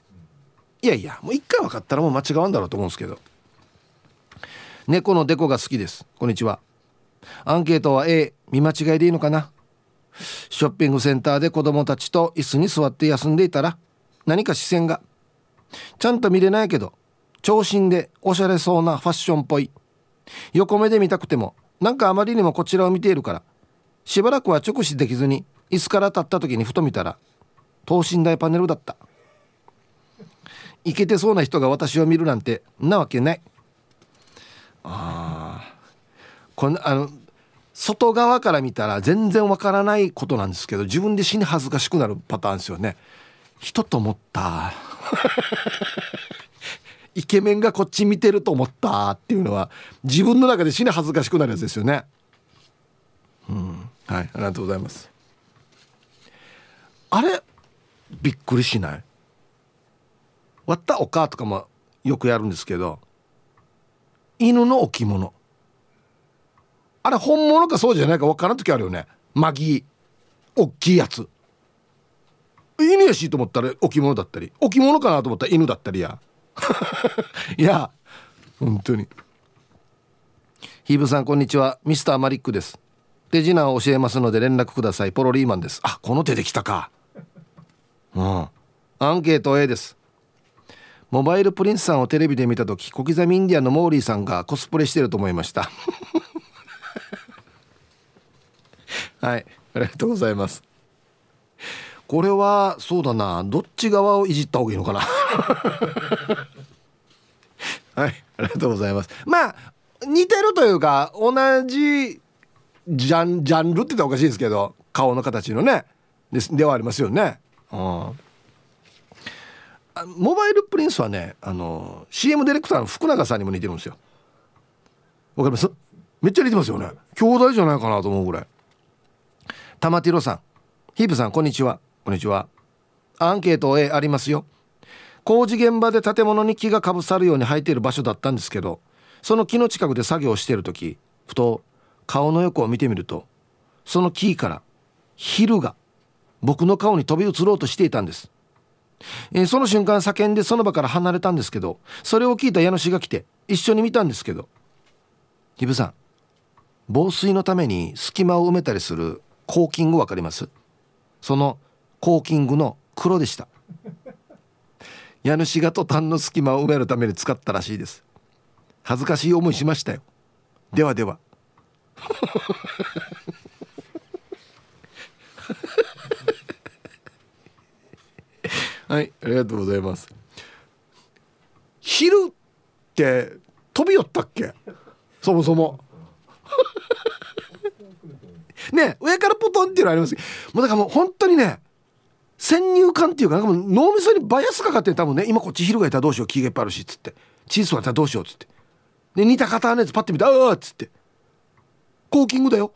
[SPEAKER 1] いやいやもう一回分かったらもう間違うんだろうと思うんですけど。猫のデコが好きです。こんにちは。アンケートは A 見間違いでいいのかな？ショッピングセンターで子供たちと椅子に座って休んでいたら何か視線が。ちゃんと見れないけど長身でおしゃれそうなファッションっぽい。横目で見たくてもなんかあまりにもこちらを見ているからしばらくは直視できずに椅子から立った時にふと見たら等身大パネルだった。イケてそうな人が私を見るなんてなわけない。ああこのあの外側から見たら全然わからないことなんですけど自分で死に恥ずかしくなるパターンですよね。人と思った。イケメンがこっち見てると思ったっていうのは自分の中で死に恥ずかしくなるやつですよね。うん。はいありがとうございます。あれびっくりしない？割ったおかとかもよくやるんですけど犬の置物。あれ本物かそうじゃないか分からん時あるよね。マギー。大きいやつ。犬やしと思ったら置物だったり。置物かなと思ったら犬だったりや。いや本当に。ヒーブさんこんにちは。ミスターマリックです。手品を教えますので連絡ください。ポロリーマンです。あこの手できたか。うん。アンケート A です。モバイルプリンスさんをテレビで見た時小刻みインディアンのモーリーさんがコスプレしてると思いました。はい。ありがとうございます。これはそうだな。どっち側をいじった方がいいのかな。はいありがとうございます。まあ似てるというか同じジャンジャンルって言ったらおかしいですけど顔の形のねでではありますよね。うん。モバイルプリンスはねあの CM ディレクターの福永さんにも似てるんですよ。わかります？めっちゃ似てますよね。兄弟じゃないかなと思うぐらい。玉ティロさん。ヒープさんこんにちは。こんにちは。アンケート A ありますよ。工事現場で建物に木がかぶさるように生えている場所だったんですけどその木の近くで作業している時ふと顔の横を見てみるとその木から昼が僕の顔に飛び移ろうとしていたんです、えー、その瞬間叫んでその場から離れたんですけどそれを聞いた家主が来て一緒に見たんですけどひぶさん防水のために隙間を埋めたりするコーキング分かります？そのコーキングの黒でした。家主がトタンの隙間を埋めるために使ったらしいです。恥ずかしい思いしましたよ。ではでは。はいありがとうございます。昼って飛び寄ったっけ？そもそも。ね上からポトンっていうのありますもうだからもう本当にね先入観っていうかなんかもう脳みそにバイアスかかって多分ね。今こっち翻ったらどうしよう気がいっぱいあるしっつって。チーズ割ったらどうしようっつって。で似た方のやつパッて見て「ああ」っつって「コーキングだよ」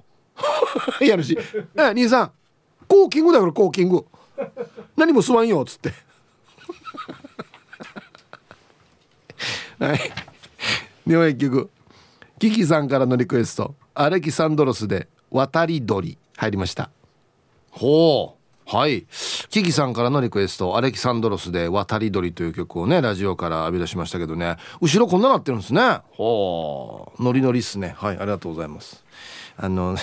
[SPEAKER 1] やるし「兄さん。コーキングだからコーキング。何もすまんよ」っつって。はい。では一曲。キキさんからのリクエスト。アレキサンドロスで「渡り鳥」入りました。ほう。はい。キキさんからのリクエストアレキサンドロスで「渡り鳥」という曲をねラジオから浴び出しましたけどね。後ろこんななってるんですね。ほう。ノリノリっすね。はいありがとうございます。あの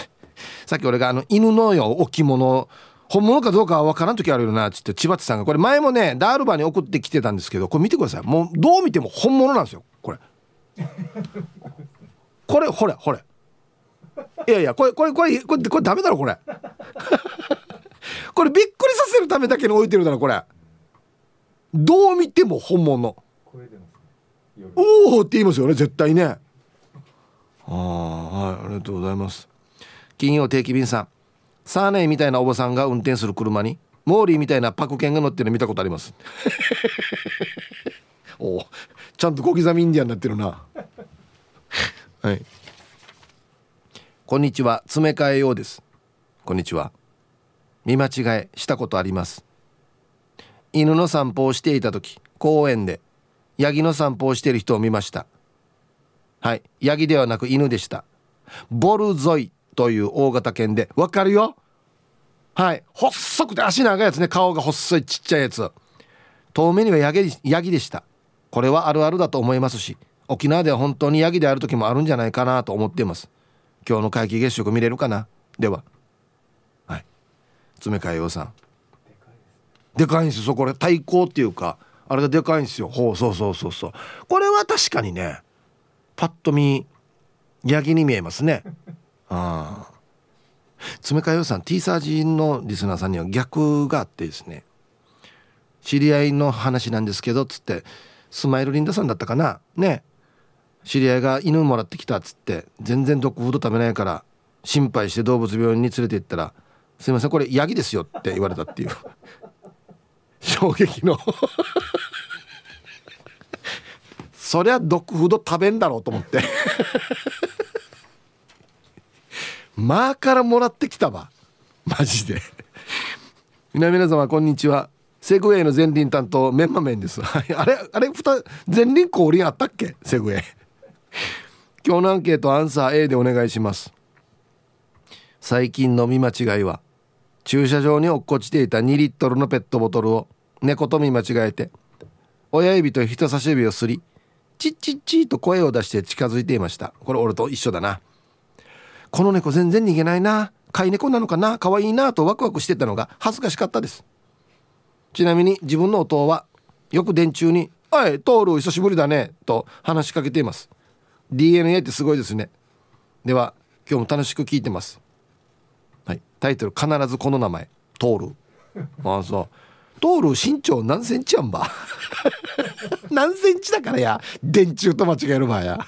[SPEAKER 1] さっき俺があの犬のよ置物本物かどうかは分からん時あるよなっつって千葉さんがこれ前もねダールバーに送ってきてたんですけどこれ見てください。もうどう見ても本物なんですよ。これ。これほれほれ。いやいやこれこれこれこれこれダメだろこれ これびっくりさせるためだけに置いてるだろこれ。どう見ても本物。おおって言いますよね絶対ね。ああはいありがとうございます。金曜定期便さん。サーネーみたいなおばさんが運転する車にモーリーみたいなパク犬が乗ってるの見たことあります。おおちゃんと小刻みインディアンになってるな。はい。こんにちは詰め替えようです。こんにちは。見間違えしたことあります。犬の散歩をしていた時公園でヤギの散歩をしている人を見ました。はい。ヤギではなく犬でした。ボルゾイという大型犬でわかるよ？はい。細くて足長いやつね。顔が細いちっちゃいやつ。遠目にはヤギヤギでした。これはあるあるだと思いますし沖縄では本当にヤギである時もあるんじゃないかなと思っています。今日の皆既月食見れるかな？では。詰め替えようさん。でかいんですよ。これ対抗っていうかあれがでかいんですよ。ほうそうそうそうそう。これは確かにねパッと見ヤギに見えますね。ああ。詰め替え予算 T サージのリスナーさんには逆があってですね。知り合いの話なんですけどつってスマイルリンダさんだったかな。ね。知り合いが犬もらってきたっつって全然ドッグフード食べないから心配して動物病院に連れて行ったらすいませんこれヤギですよって言われたっていう。衝撃の。そりゃドッグフード食べんだろうと思って。まあからもらってきたわ。マジで。皆皆様こんにちは。セグウェイの前輪担当メンマメンです。あれあれ前輪降臨あったっけ？セグウェイ。今日のアンケートアンサー A でお願いします。最近の見間違いは駐車場に落っこちていた2リットルのペットボトルを猫と見間違えて親指と人差し指をすりチッチッチーと声を出して近づいていました。これ俺と一緒だな。この猫全然逃げないな。飼い猫なのかな。可愛いなとワクワクしてたのが恥ずかしかったです。ちなみに自分の弟はよく電柱に「おいトール久しぶりだね」と話しかけています。DNA ってすごいですね。では今日も楽しく聞いてます。はい。タイトル必ずこの名前。トール。ああそう。トール身長何センチやんば。何センチだからや。電柱と間違える場合や。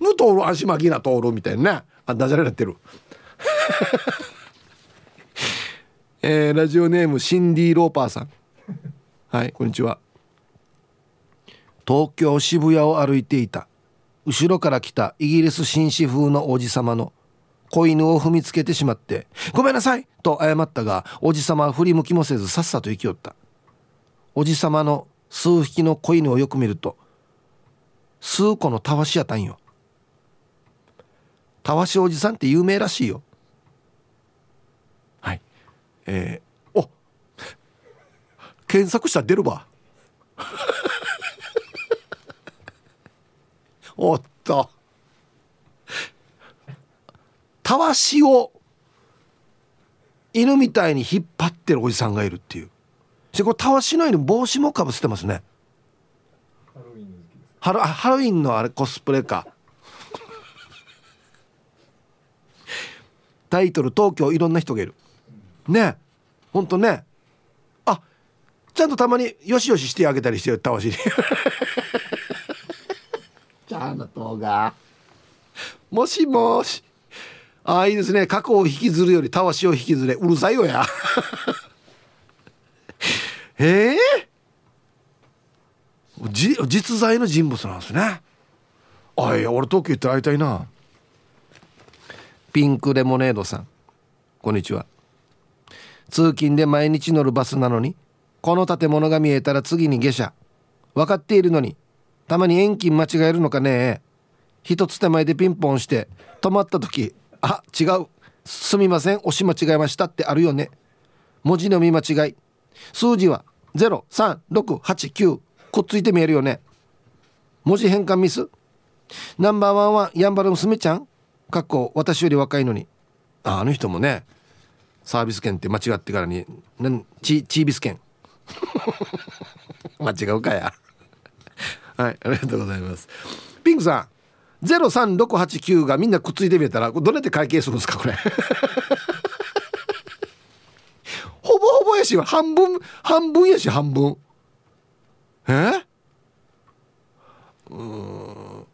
[SPEAKER 1] ぬトール足巻きなトールみたいなね。あダジャレなってる。えー、ラジオネームシンディ・ローパーさん。はいこんにちは。東京渋谷を歩いていた。後ろから来たイギリス紳士風の王子様の子犬を踏みつけてしまって「ごめんなさい!」と謝ったがおじさまは振り向きもせずさっさと行きよった。おじさまの数匹の子犬をよく見ると数個のたわしやったんよ。たわしおじさんって有名らしいよ。はい。えー、お検索したら出るわおっとたわしを犬みたいに引っ張ってるおじさんがいるっていう。でこれたわしの犬帽子もかぶせてますね。ハロハロウィンのあれコスプレか。タイトル「東京いろんな人がいる」ね。ほんとね。あちゃんとたまによしよししてあげたりしてよたわしに。じゃあの動画。もしもしああいいですね。過去を引きずるよりたわしを引きずれ。うるさいよや。ええ、実在の人物なんですね。あいや俺東京行って会いたいな。ピンクレモネードさん。こんにちは。通勤で毎日乗るバスなのにこの建物が見えたら次に下車。分かっているのにたまに遠近間違えるのかね。一つ手前でピンポンして止まった時あ違う。すみません。押し間違えましたってあるよね。文字の見間違い。数字は03689くっついて見えるよね。文字変換ミス。ナンバーワンはやんばる娘ちゃん。かっこ私より若いのに。ああの人もねサービス券って間違ってからにチチービス券。間違うかや。はいありがとうございます。ピンクさん。03689がみんなくっついてみたらどうやって会計するんですかこれ。ほぼほぼやし半分半分やし半分。え？うん。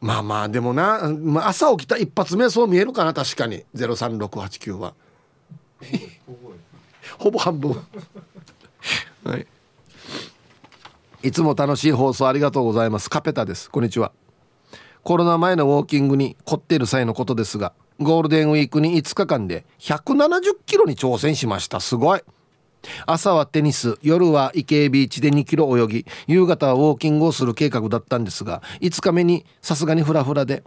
[SPEAKER 1] まあまあでもな、朝起きた一発目そう見えるかな確かに。03689は。ほぼ半分。はい。いつも楽しい放送ありがとうございます。カペタです。こんにちは。コロナ前のウォーキングに凝っている際のことですがゴールデンウィークに5日間で170キロに挑戦しました。すごい。朝はテニス夜は池江ビーチで2キロ泳ぎ夕方はウォーキングをする計画だったんですが5日目にさすがにフラフラで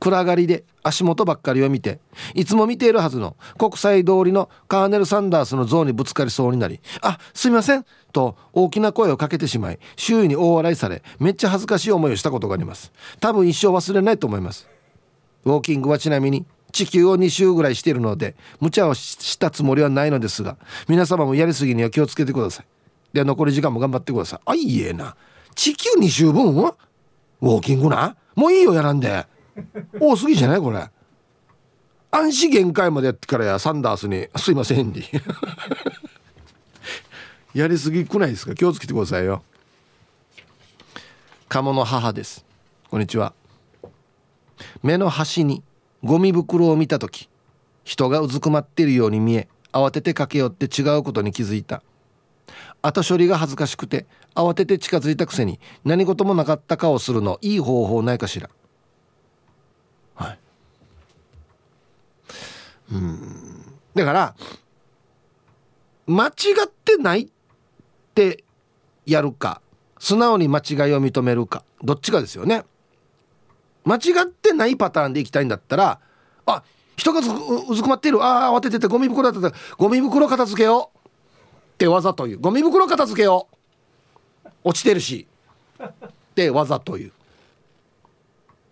[SPEAKER 1] 暗がりで足元ばっかりを見ていつも見ているはずの国際通りのカーネル・サンダースの像にぶつかりそうになり「あすいません」と大きな声をかけてしまい周囲に大笑いされめっちゃ恥ずかしい思いをしたことがあります。多分一生忘れないと思います。ウォーキングはちなみに地球を2周ぐらいしているので無茶をしたつもりはないのですが皆様もやりすぎには気をつけてください。では残り時間も頑張ってください。あいいえな。地球2周分ウォーキングな？もういいよやらんで。多すぎじゃないこれ。安心限界までやってからやサンダースに「すいません」に やりすぎくないですか？気をつけてくださいよ。鴨の母です。こんにちは。目の端にゴミ袋を見た時人がうずくまっているように見え慌てて駆け寄って違うことに気づいた。後処理が恥ずかしくて慌てて近づいたくせに何事もなかった顔するのいい方法ないかしらはいうん。だから間違ってないってやるか素直に間違いを認めるかどっちかですよね。間違ってないパターンでいきたいんだったらあ人がうずくまっている。ああ慌てててゴミ袋だったゴミ袋片付けよう。って技という。ゴミ袋片付けよう。落ちてるし。って技という。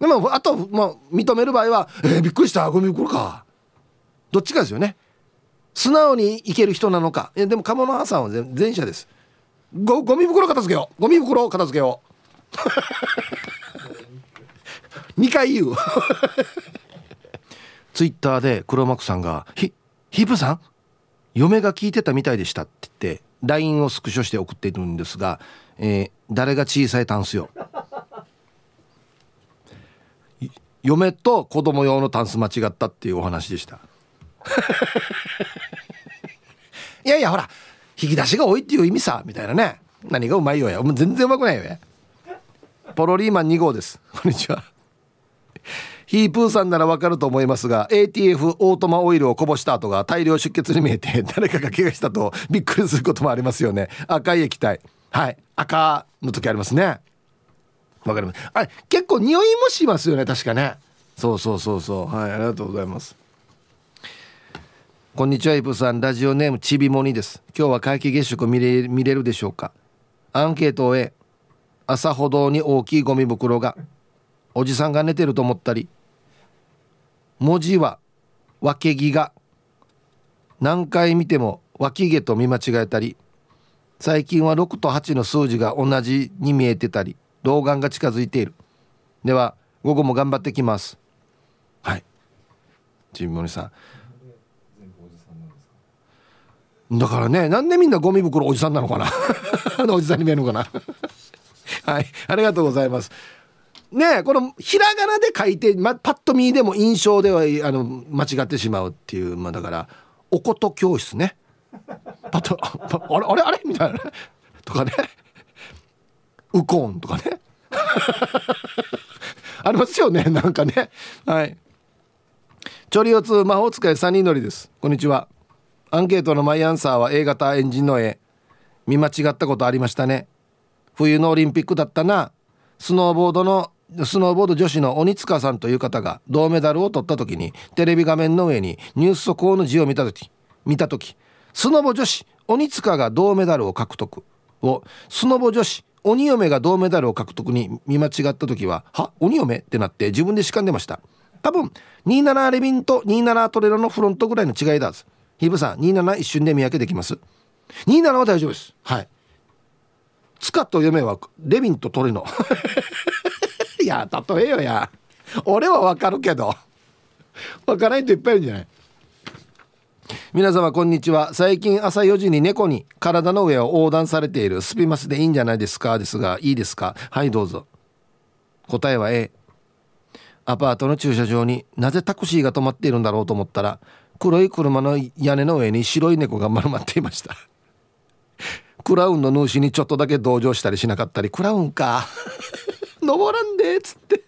[SPEAKER 1] でもあと、まあ、認める場合は「えー、びっくりした。ゴミ袋か」どっちかですよね。素直にいける人なのか。えでも鴨の母さんは前者です。ゴゴミ袋片付けよう。ゴミ袋片付けよう。2回言う。ツイッターで黒幕さんが「ヒヒープさん？嫁が聞いてたみたいでした」って言って LINE をスクショして送っているんですが、えー、誰が小さいタンスよ嫁と子供用のタンス間違ったっていうお話でした。いやいやほら引き出しが多いっていう意味さみたいなね。何がうまいよや。全然うまくないよや。ポロリーマン2号です。こんにちは。ヒープーさんならわかると思いますが ATF オートマオイルをこぼした後が大量出血に見えて誰かが怪我したとびっくりすることもありますよね。赤い液体。はい。赤の時ありますね。わかります。あれ結構匂いもしますよね確かね。そうそうそうそう。はいありがとうございます。こんにちはイプさん。ラジオネームちびもにです。今日は皆既月食見れ見れるでしょうか？アンケートを終え朝歩道に大きいゴミ袋がおじさんが寝てると思ったり文字は分け木が何回見ても脇毛と見間違えたり最近は6と8の数字が同じに見えてたり老眼が近づいている。では午後も頑張ってきます。はい。ちびもりさん。だからねなんでみんなゴミ袋おじさんなのかな？おじさんに見えるのかな？はいありがとうございます。ねこのひらがなで書いて、ま、パッと見でも印象ではあの間違ってしまうっていうまあだからおこと教室ね。パッと あれあれあれ？みたいなとかね。ウコンとかね。ありますよねなんかね。はい。チョリオツ魔法使い3人乗りです。こんにちは。アンケートのマイアンサーは A 型エンジンの絵。見間違ったことありましたね。冬のオリンピックだったな。スノーボードのスノーボード女子の鬼塚さんという方が銅メダルを取った時にテレビ画面の上にニュース速報の字を見た時見た時スノボ女子鬼塚が銅メダルを獲得を。スノボ女子鬼嫁が銅メダルを獲得に見間違った時はは？鬼嫁ってなって自分でしかんでました。多分27レビンと27トレロのフロントぐらいの違いだヒブさん27一瞬で見分けできます。27は大丈夫です。はい。使と嫁はレビンとトレノ。いや例えよや。俺はわかるけど。わからない人いっぱいいるんじゃない。皆様こんにちは。最近朝4時に猫に体の上を横断されている。スピマスでいいんじゃないですか？ですがいいですか？はいどうぞ。答えは A アパートの駐車場になぜタクシーが止まっているんだろうと思ったら黒い車の屋根の上に白い猫が丸まっていました。クラウンの主にちょっとだけ同情したりしなかったりクラウンか。登らんでっつって。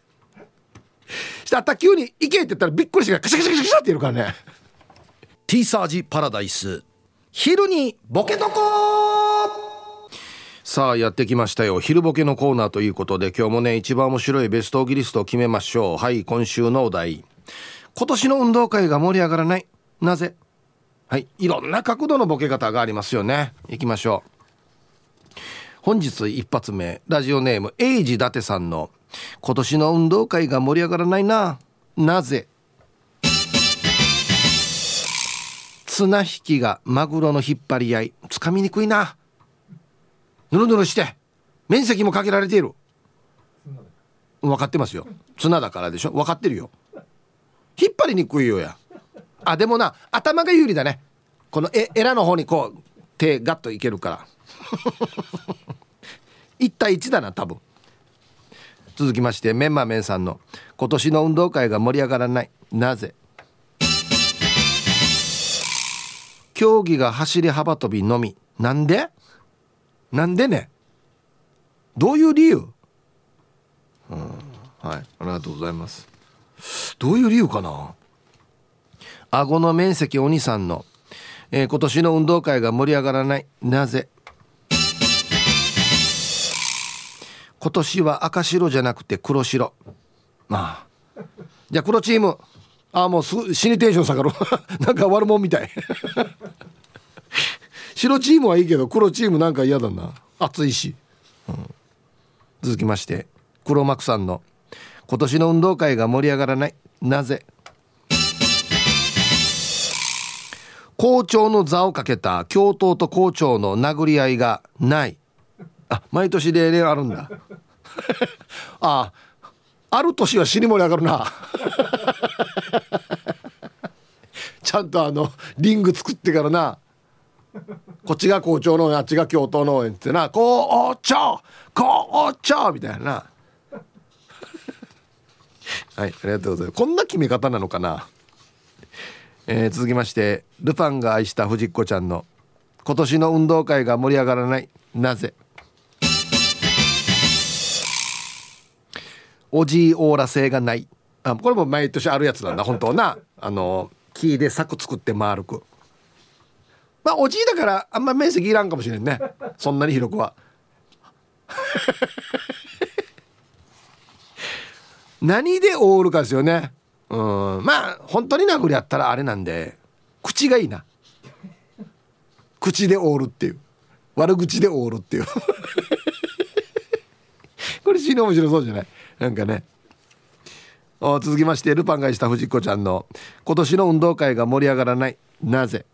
[SPEAKER 1] したった急に行けって言ったらびっくりしてカシャカシャカシャカシャって言うからね。
[SPEAKER 3] ティーサージパラダイス。昼にボケとこ
[SPEAKER 1] さあやってきましたよ。昼ボケのコーナーということで今日もね一番面白いベストオギリストを決めましょう。はい今週のお題。今年の運動会が盛り上がらない。なぜ？はい。いろんな角度のボケ方がありますよね。行きましょう。本日一発目。ラジオネームエイジ伊達さんの今年の運動会が盛り上がらないな。なぜ？綱引きがマグロの引っ張り合い。つかみにくいな。ぬるぬるして。面積もかけられている。分かってますよ。綱だからでしょ。分かってるよ。引っ張りにくいよやあでもな頭が有利だね。このえエラの方にこう手ガッといけるから。1対1だな多分。続きましてメンマメンさんの今年の運動会が盛り上がらない。なぜ？競技が走り幅跳びのみ。なんで？なんでね？どういう理由？うんはいありがとうございます。どういう理由かな？顎の面積お兄さんの、えー、今年の運動会が盛り上がらない。なぜ？今年は赤白じゃなくて黒白。まあ。じゃあ黒チーム。ああもうすぐ死にテンション下がる。なんか悪もんみたい。白チームはいいけど黒チームなんか嫌だな。暑いし、うん、続きまして黒幕さんの今年の運動会が盛り上がらない。なぜ？校長の座をかけた教頭と校長の殴り合いがない。あ毎年例年あるんだ。あある年は死に盛り上がるな。ちゃんとあのリング作ってからな。こっちが校長のあっちが教頭のってな。校長校長みたいな。はいありがとうございます。こんな決め方なのかな。えー、続きましてルパンが愛した藤子ちゃんの今年の運動会が盛り上がらないなぜ？おじいオーラ性がない。あこれも毎年あるやつなんだ本当な。あの木で柵作って丸くまあおじいだからあんま面積いらんかもしれんね。そんなに広くは。何で覆うかですよね。うん。まあ本当に殴り合ったらあれなんで口がいいな。口で覆るっていう。悪口で覆るっていう。これ死ぬ面白そうじゃない？なんかね。お続きましてルパンがした藤子ちゃんの今年の運動会が盛り上がらない。なぜ？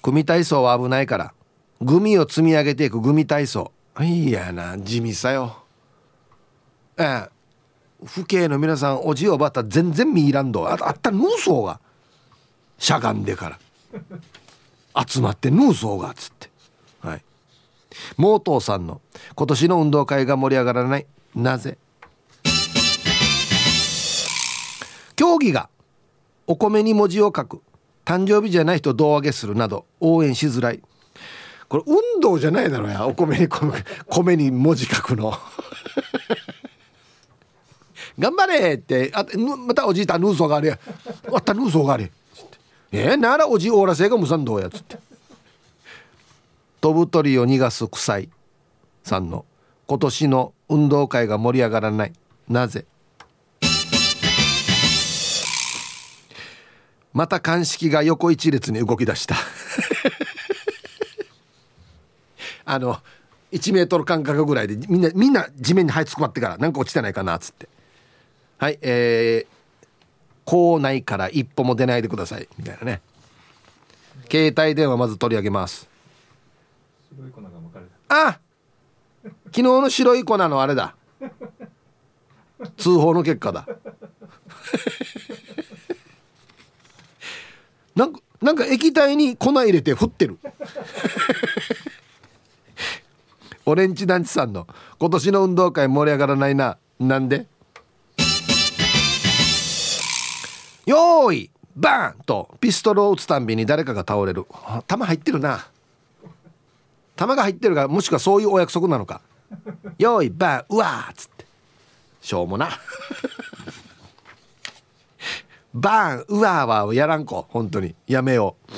[SPEAKER 1] 組体操は危ないから。グミを積み上げていくグミ体操。いいやな地味さよ。ええ。父兄の皆さんおじいおばった全然ミーランドああったヌーソーがしゃがんでから。集まってヌーソーがっつって。はい。モートーさんの今年の運動会が盛り上がらない。なぜ？競技がお米に文字を書く。誕生日じゃない人胴上げするなど応援しづらい。これ運動じゃないだろうやお米に米に文字書くの。頑張れってあまたおじいたヌーソーがあれ わったヌーソーがあれえー、ならおじいおらせがむさんどうやつって。飛ぶ鳥を逃がす臭いさんの。今年の運動会が盛り上がらない。なぜ？また鑑識が横一列に動き出した。あの1メートル間隔ぐらいでみんなみんな地面に這いつくばってからなんか落ちてないかなっつって。はいえー、校内から一歩も出ないでください。みたいなね。携帯電話まず取り上げます。あ昨日の白い粉のあれだ。通報の結果だ。なんかなんか液体に粉入れて振ってる。オレンジ団地さんの今年の運動会盛り上がらないな。なんで？よーいバーンとピストルを撃つたんびに誰かが倒れる。弾入ってるな。弾が入ってるかもしくはそういうお約束なのか。よーいバーンうわーっつって。しょうもな。バーンうわーはやらんこ。本当に。やめよう。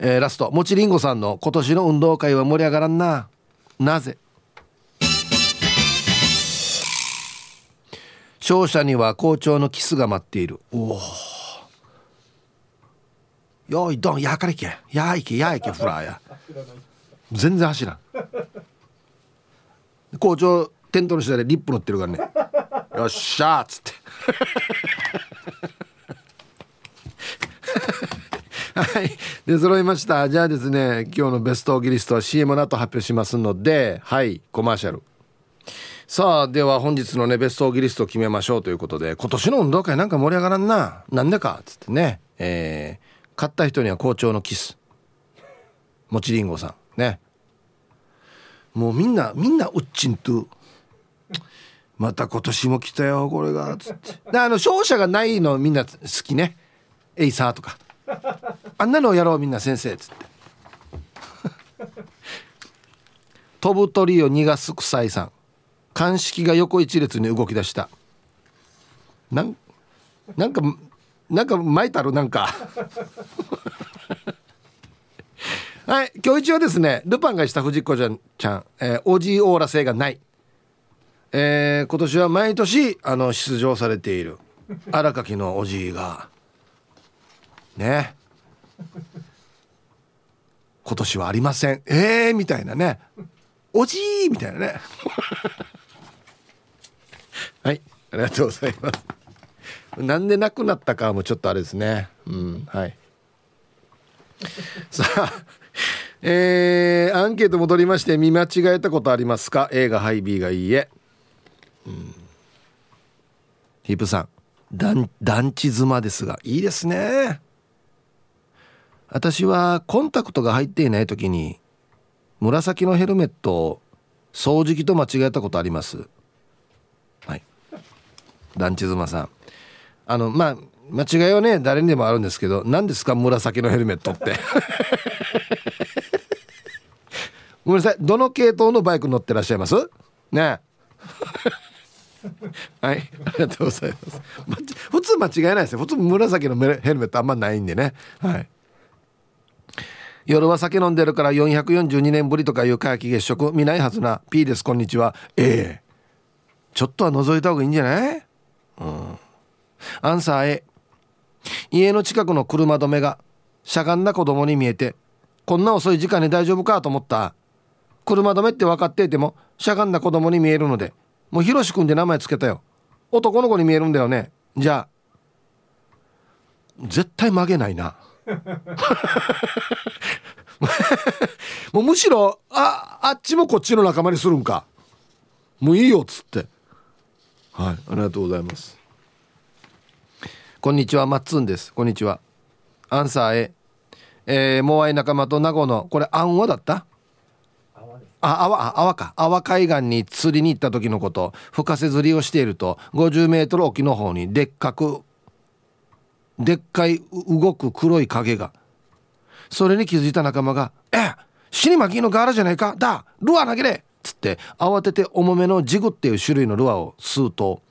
[SPEAKER 1] えー、ラスト。もちりんごさんの今年の運動会は盛り上がらんな。なぜ？勝者には校長のキスが待っている。おおよいどんやかれけやいけやいけフラーや。全然走らん。校長テントの下でリップ乗ってるからね。よっしゃーっつって。はい。で揃いました。じゃあですね今日のベストギリストは CM の後発表しますのではいコマーシャルさあでは本日のねベストギリスト決めましょうということで今年の運動会なんか盛り上がらんな。なんでかっつってね。えー、買った人には校長のキス。もちりんごさん。ね。もうみんなみんなうっちんと。また今年も来たよこれが。つって。であの勝者がないのみんな好きね。エイサーとか。あんなのをやろうみんな先生。っつって。飛ぶ鳥を逃がす臭いさん。鑑識が横一列に動き出した。なんなんかなんか巻いたるなんか。はい今日一応ですねルパンがした藤子ちゃんちゃん、えー、オジーオーラ性がない。えー、今年は毎年あの出場されている。荒垣のおじいが。ね。今年はありません。えーみたいなね。おじいみたいなね。はい。ありがとうございます。なんで亡くなったかもちょっとあれですね。うん。はい。さあえー、アンケート戻りまして見間違えたことありますか？A がはい B がいいえ。うん。ヒープさん。団団地妻ですがいいですね。私はコンタクトが入っていない時に紫のヘルメットを掃除機と間違えたことあります。団地妻さん。あのまあ間違いはね誰にでもあるんですけど何ですか紫のヘルメットって。ごめんなさい。どの系統のバイク乗ってらっしゃいます？ね。はい、ありがとうございます。普通間違いないですよ。普通紫のヘルメットあんまないんでね。はい。夜は酒飲んでるから442年ぶりとかいう皆既月食見ないはずな。P ですこんにちは。ええ。ちょっとは覗いた方がいいんじゃない？うん。アンサー A 家の近くの車止めがしゃがんだ子供に見えてこんな遅い時間に大丈夫かと思った。車止めって分かっていてもしゃがんだ子供に見えるのでもうひろしくんで名前つけたよ。男の子に見えるんだよね。じゃあ絶対曲げないな。もうむしろああっちもこっちの仲間にするんか。もういいよっつって。はい。ありがとうございます。こんにちは。マッツンです。こんにちは。アンサー A えー、モアイ仲間と名護のこれアンワだった？あ、泡、泡か。泡海岸に釣りに行った時のこと、深瀬釣りをしていると、50メートル沖の方にでっかく、でっかい動く黒い影が。それに気づいた仲間が、え死に巻きのガーラじゃないか？だ。ルアー投げれつって慌てて重めのジグっていう種類のルアーを吸うと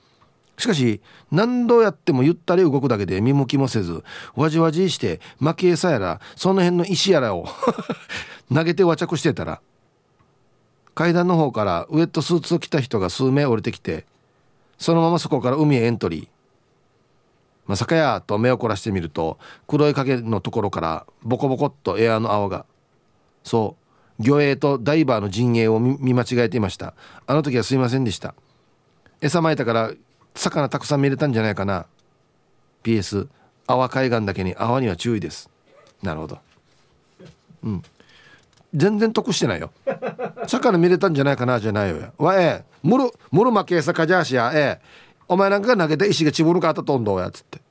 [SPEAKER 1] しかし何度やってもゆったり動くだけで見向きもせずわじわじして蒔絵さやらその辺の石やらを 投げて和着してたら階段の方からウエットスーツを着た人が数名降りてきてそのままそこから海へエントリー。まさかやと目を凝らしてみると黒い影のところからボコボコっとエアの泡がそう魚影とダイバーの陣営を見間違えていました。あの時はすいませんでした。餌まいたから魚たくさん見れたんじゃないかな。PS 阿波海岸だけに泡には注意です。なるほど。うん。全然得してないよ。魚見れたんじゃないかなじゃないよ。わえむるむるまけさかじゃしや。ええ。お前なんかが投げた石がちぶるかあったとんどうや。つって。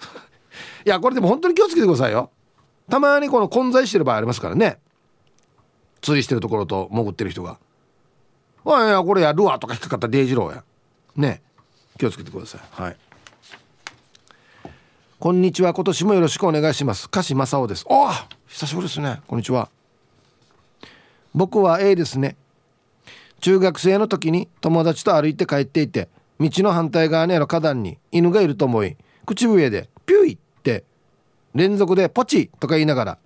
[SPEAKER 1] いやこれでも本当に気をつけてくださいよ。たまにこの混在してる場合ありますからね。釣りしてるところと潜ってる人が「おいやこれやるわ」とか引っかかったデイジローや。ね気をつけてください。はい。こんにちは。今年もよろしくお願いします。歌詞正雄です。お久しぶりですね。こんにちは。僕は A ですね。中学生の時に友達と歩いて帰っていて道の反対側にある花壇に犬がいると思い口笛でピュイって連続でポチとか言いながら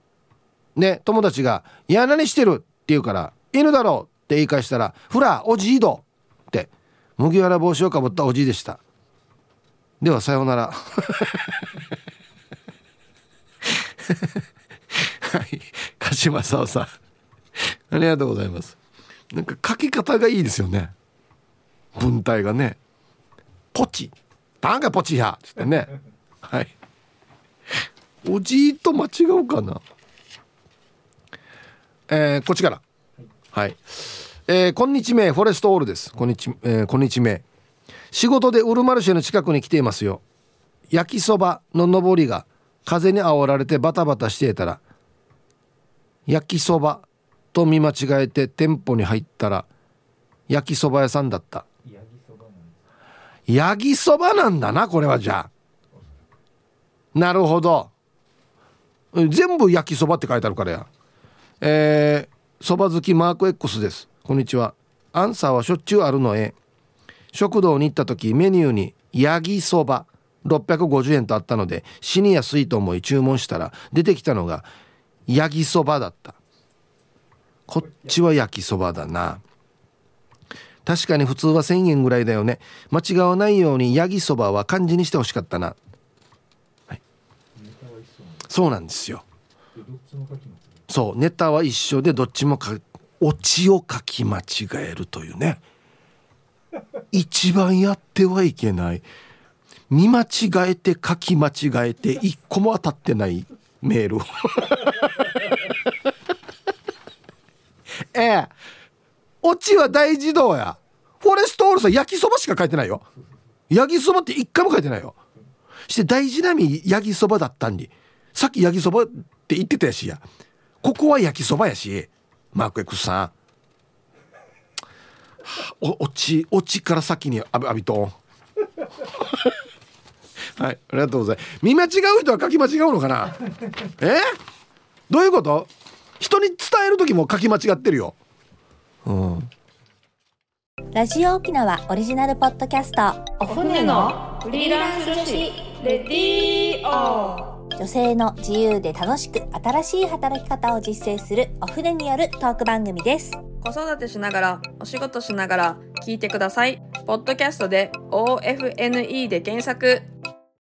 [SPEAKER 1] ね友達が「いや何してる?」って言うから「犬だろ」って言い返したら「フラおじいど」って麦わら帽子をかぶったおじいでした。ではさようなら。はい。鹿島さんさん。ありがとうございます。なんか書き方がいいですよね。文体がね。ポチ。タンがポチや。っつってね。はい。おじいと間違うかな。えー、こっちから。はい。えー、こんにちめフォレストオールです。こんにち、えー、こんにちめ。仕事でウルマルシェの近くに来ていますよ。焼きそばの上りが風に煽られてバタバタしていたら焼きそばと見間違えて店舗に入ったら焼きそば屋さんだった。ヤギそばなんだなこれはじゃあ。なるほど。全部焼きそばって書いてあるからや。えー、そば好きマーク X です。こんにちは。アンサーはしょっちゅうあるのへ食堂に行った時メニューにヤギそば650円とあったので死にやすいと思い注文したら出てきたのがヤギそばだった。こっちは焼きそばだな。確かに普通は1000円ぐらいだよね。間違わないようにヤギそばは漢字にしてほしかったな、はい、そうなんですよ。そうネタは一緒でどっちもかオチを書き間違えるというね。一番やってはいけない。見間違えて書き間違えて一個も当たってないメール ええ。オチは大自動や。フォレストオールさん焼きそばしか書いてないよ。焼きそばって一回も書いてないよ。して大事なみ焼きそばだったんに。さっき焼きそばって言ってたやしや。ここは焼きそばやしマーク X さん。お落ち落ちから先にあびとはいありがとうございます。見間違う人は書き間違うのかな？え？どういうこと？人に伝える時も書き間違ってるよ。うん。
[SPEAKER 4] ラジオ沖縄オリジナルポッドキャスト。
[SPEAKER 5] お船のフリーランス女子レディオ
[SPEAKER 4] 女性の自由で楽しく新しい働き方を実践するお船によるトーク番組です。
[SPEAKER 5] 子育てしながら、お仕事しながら聞いてください。ポッドキャストで OFNE で検索。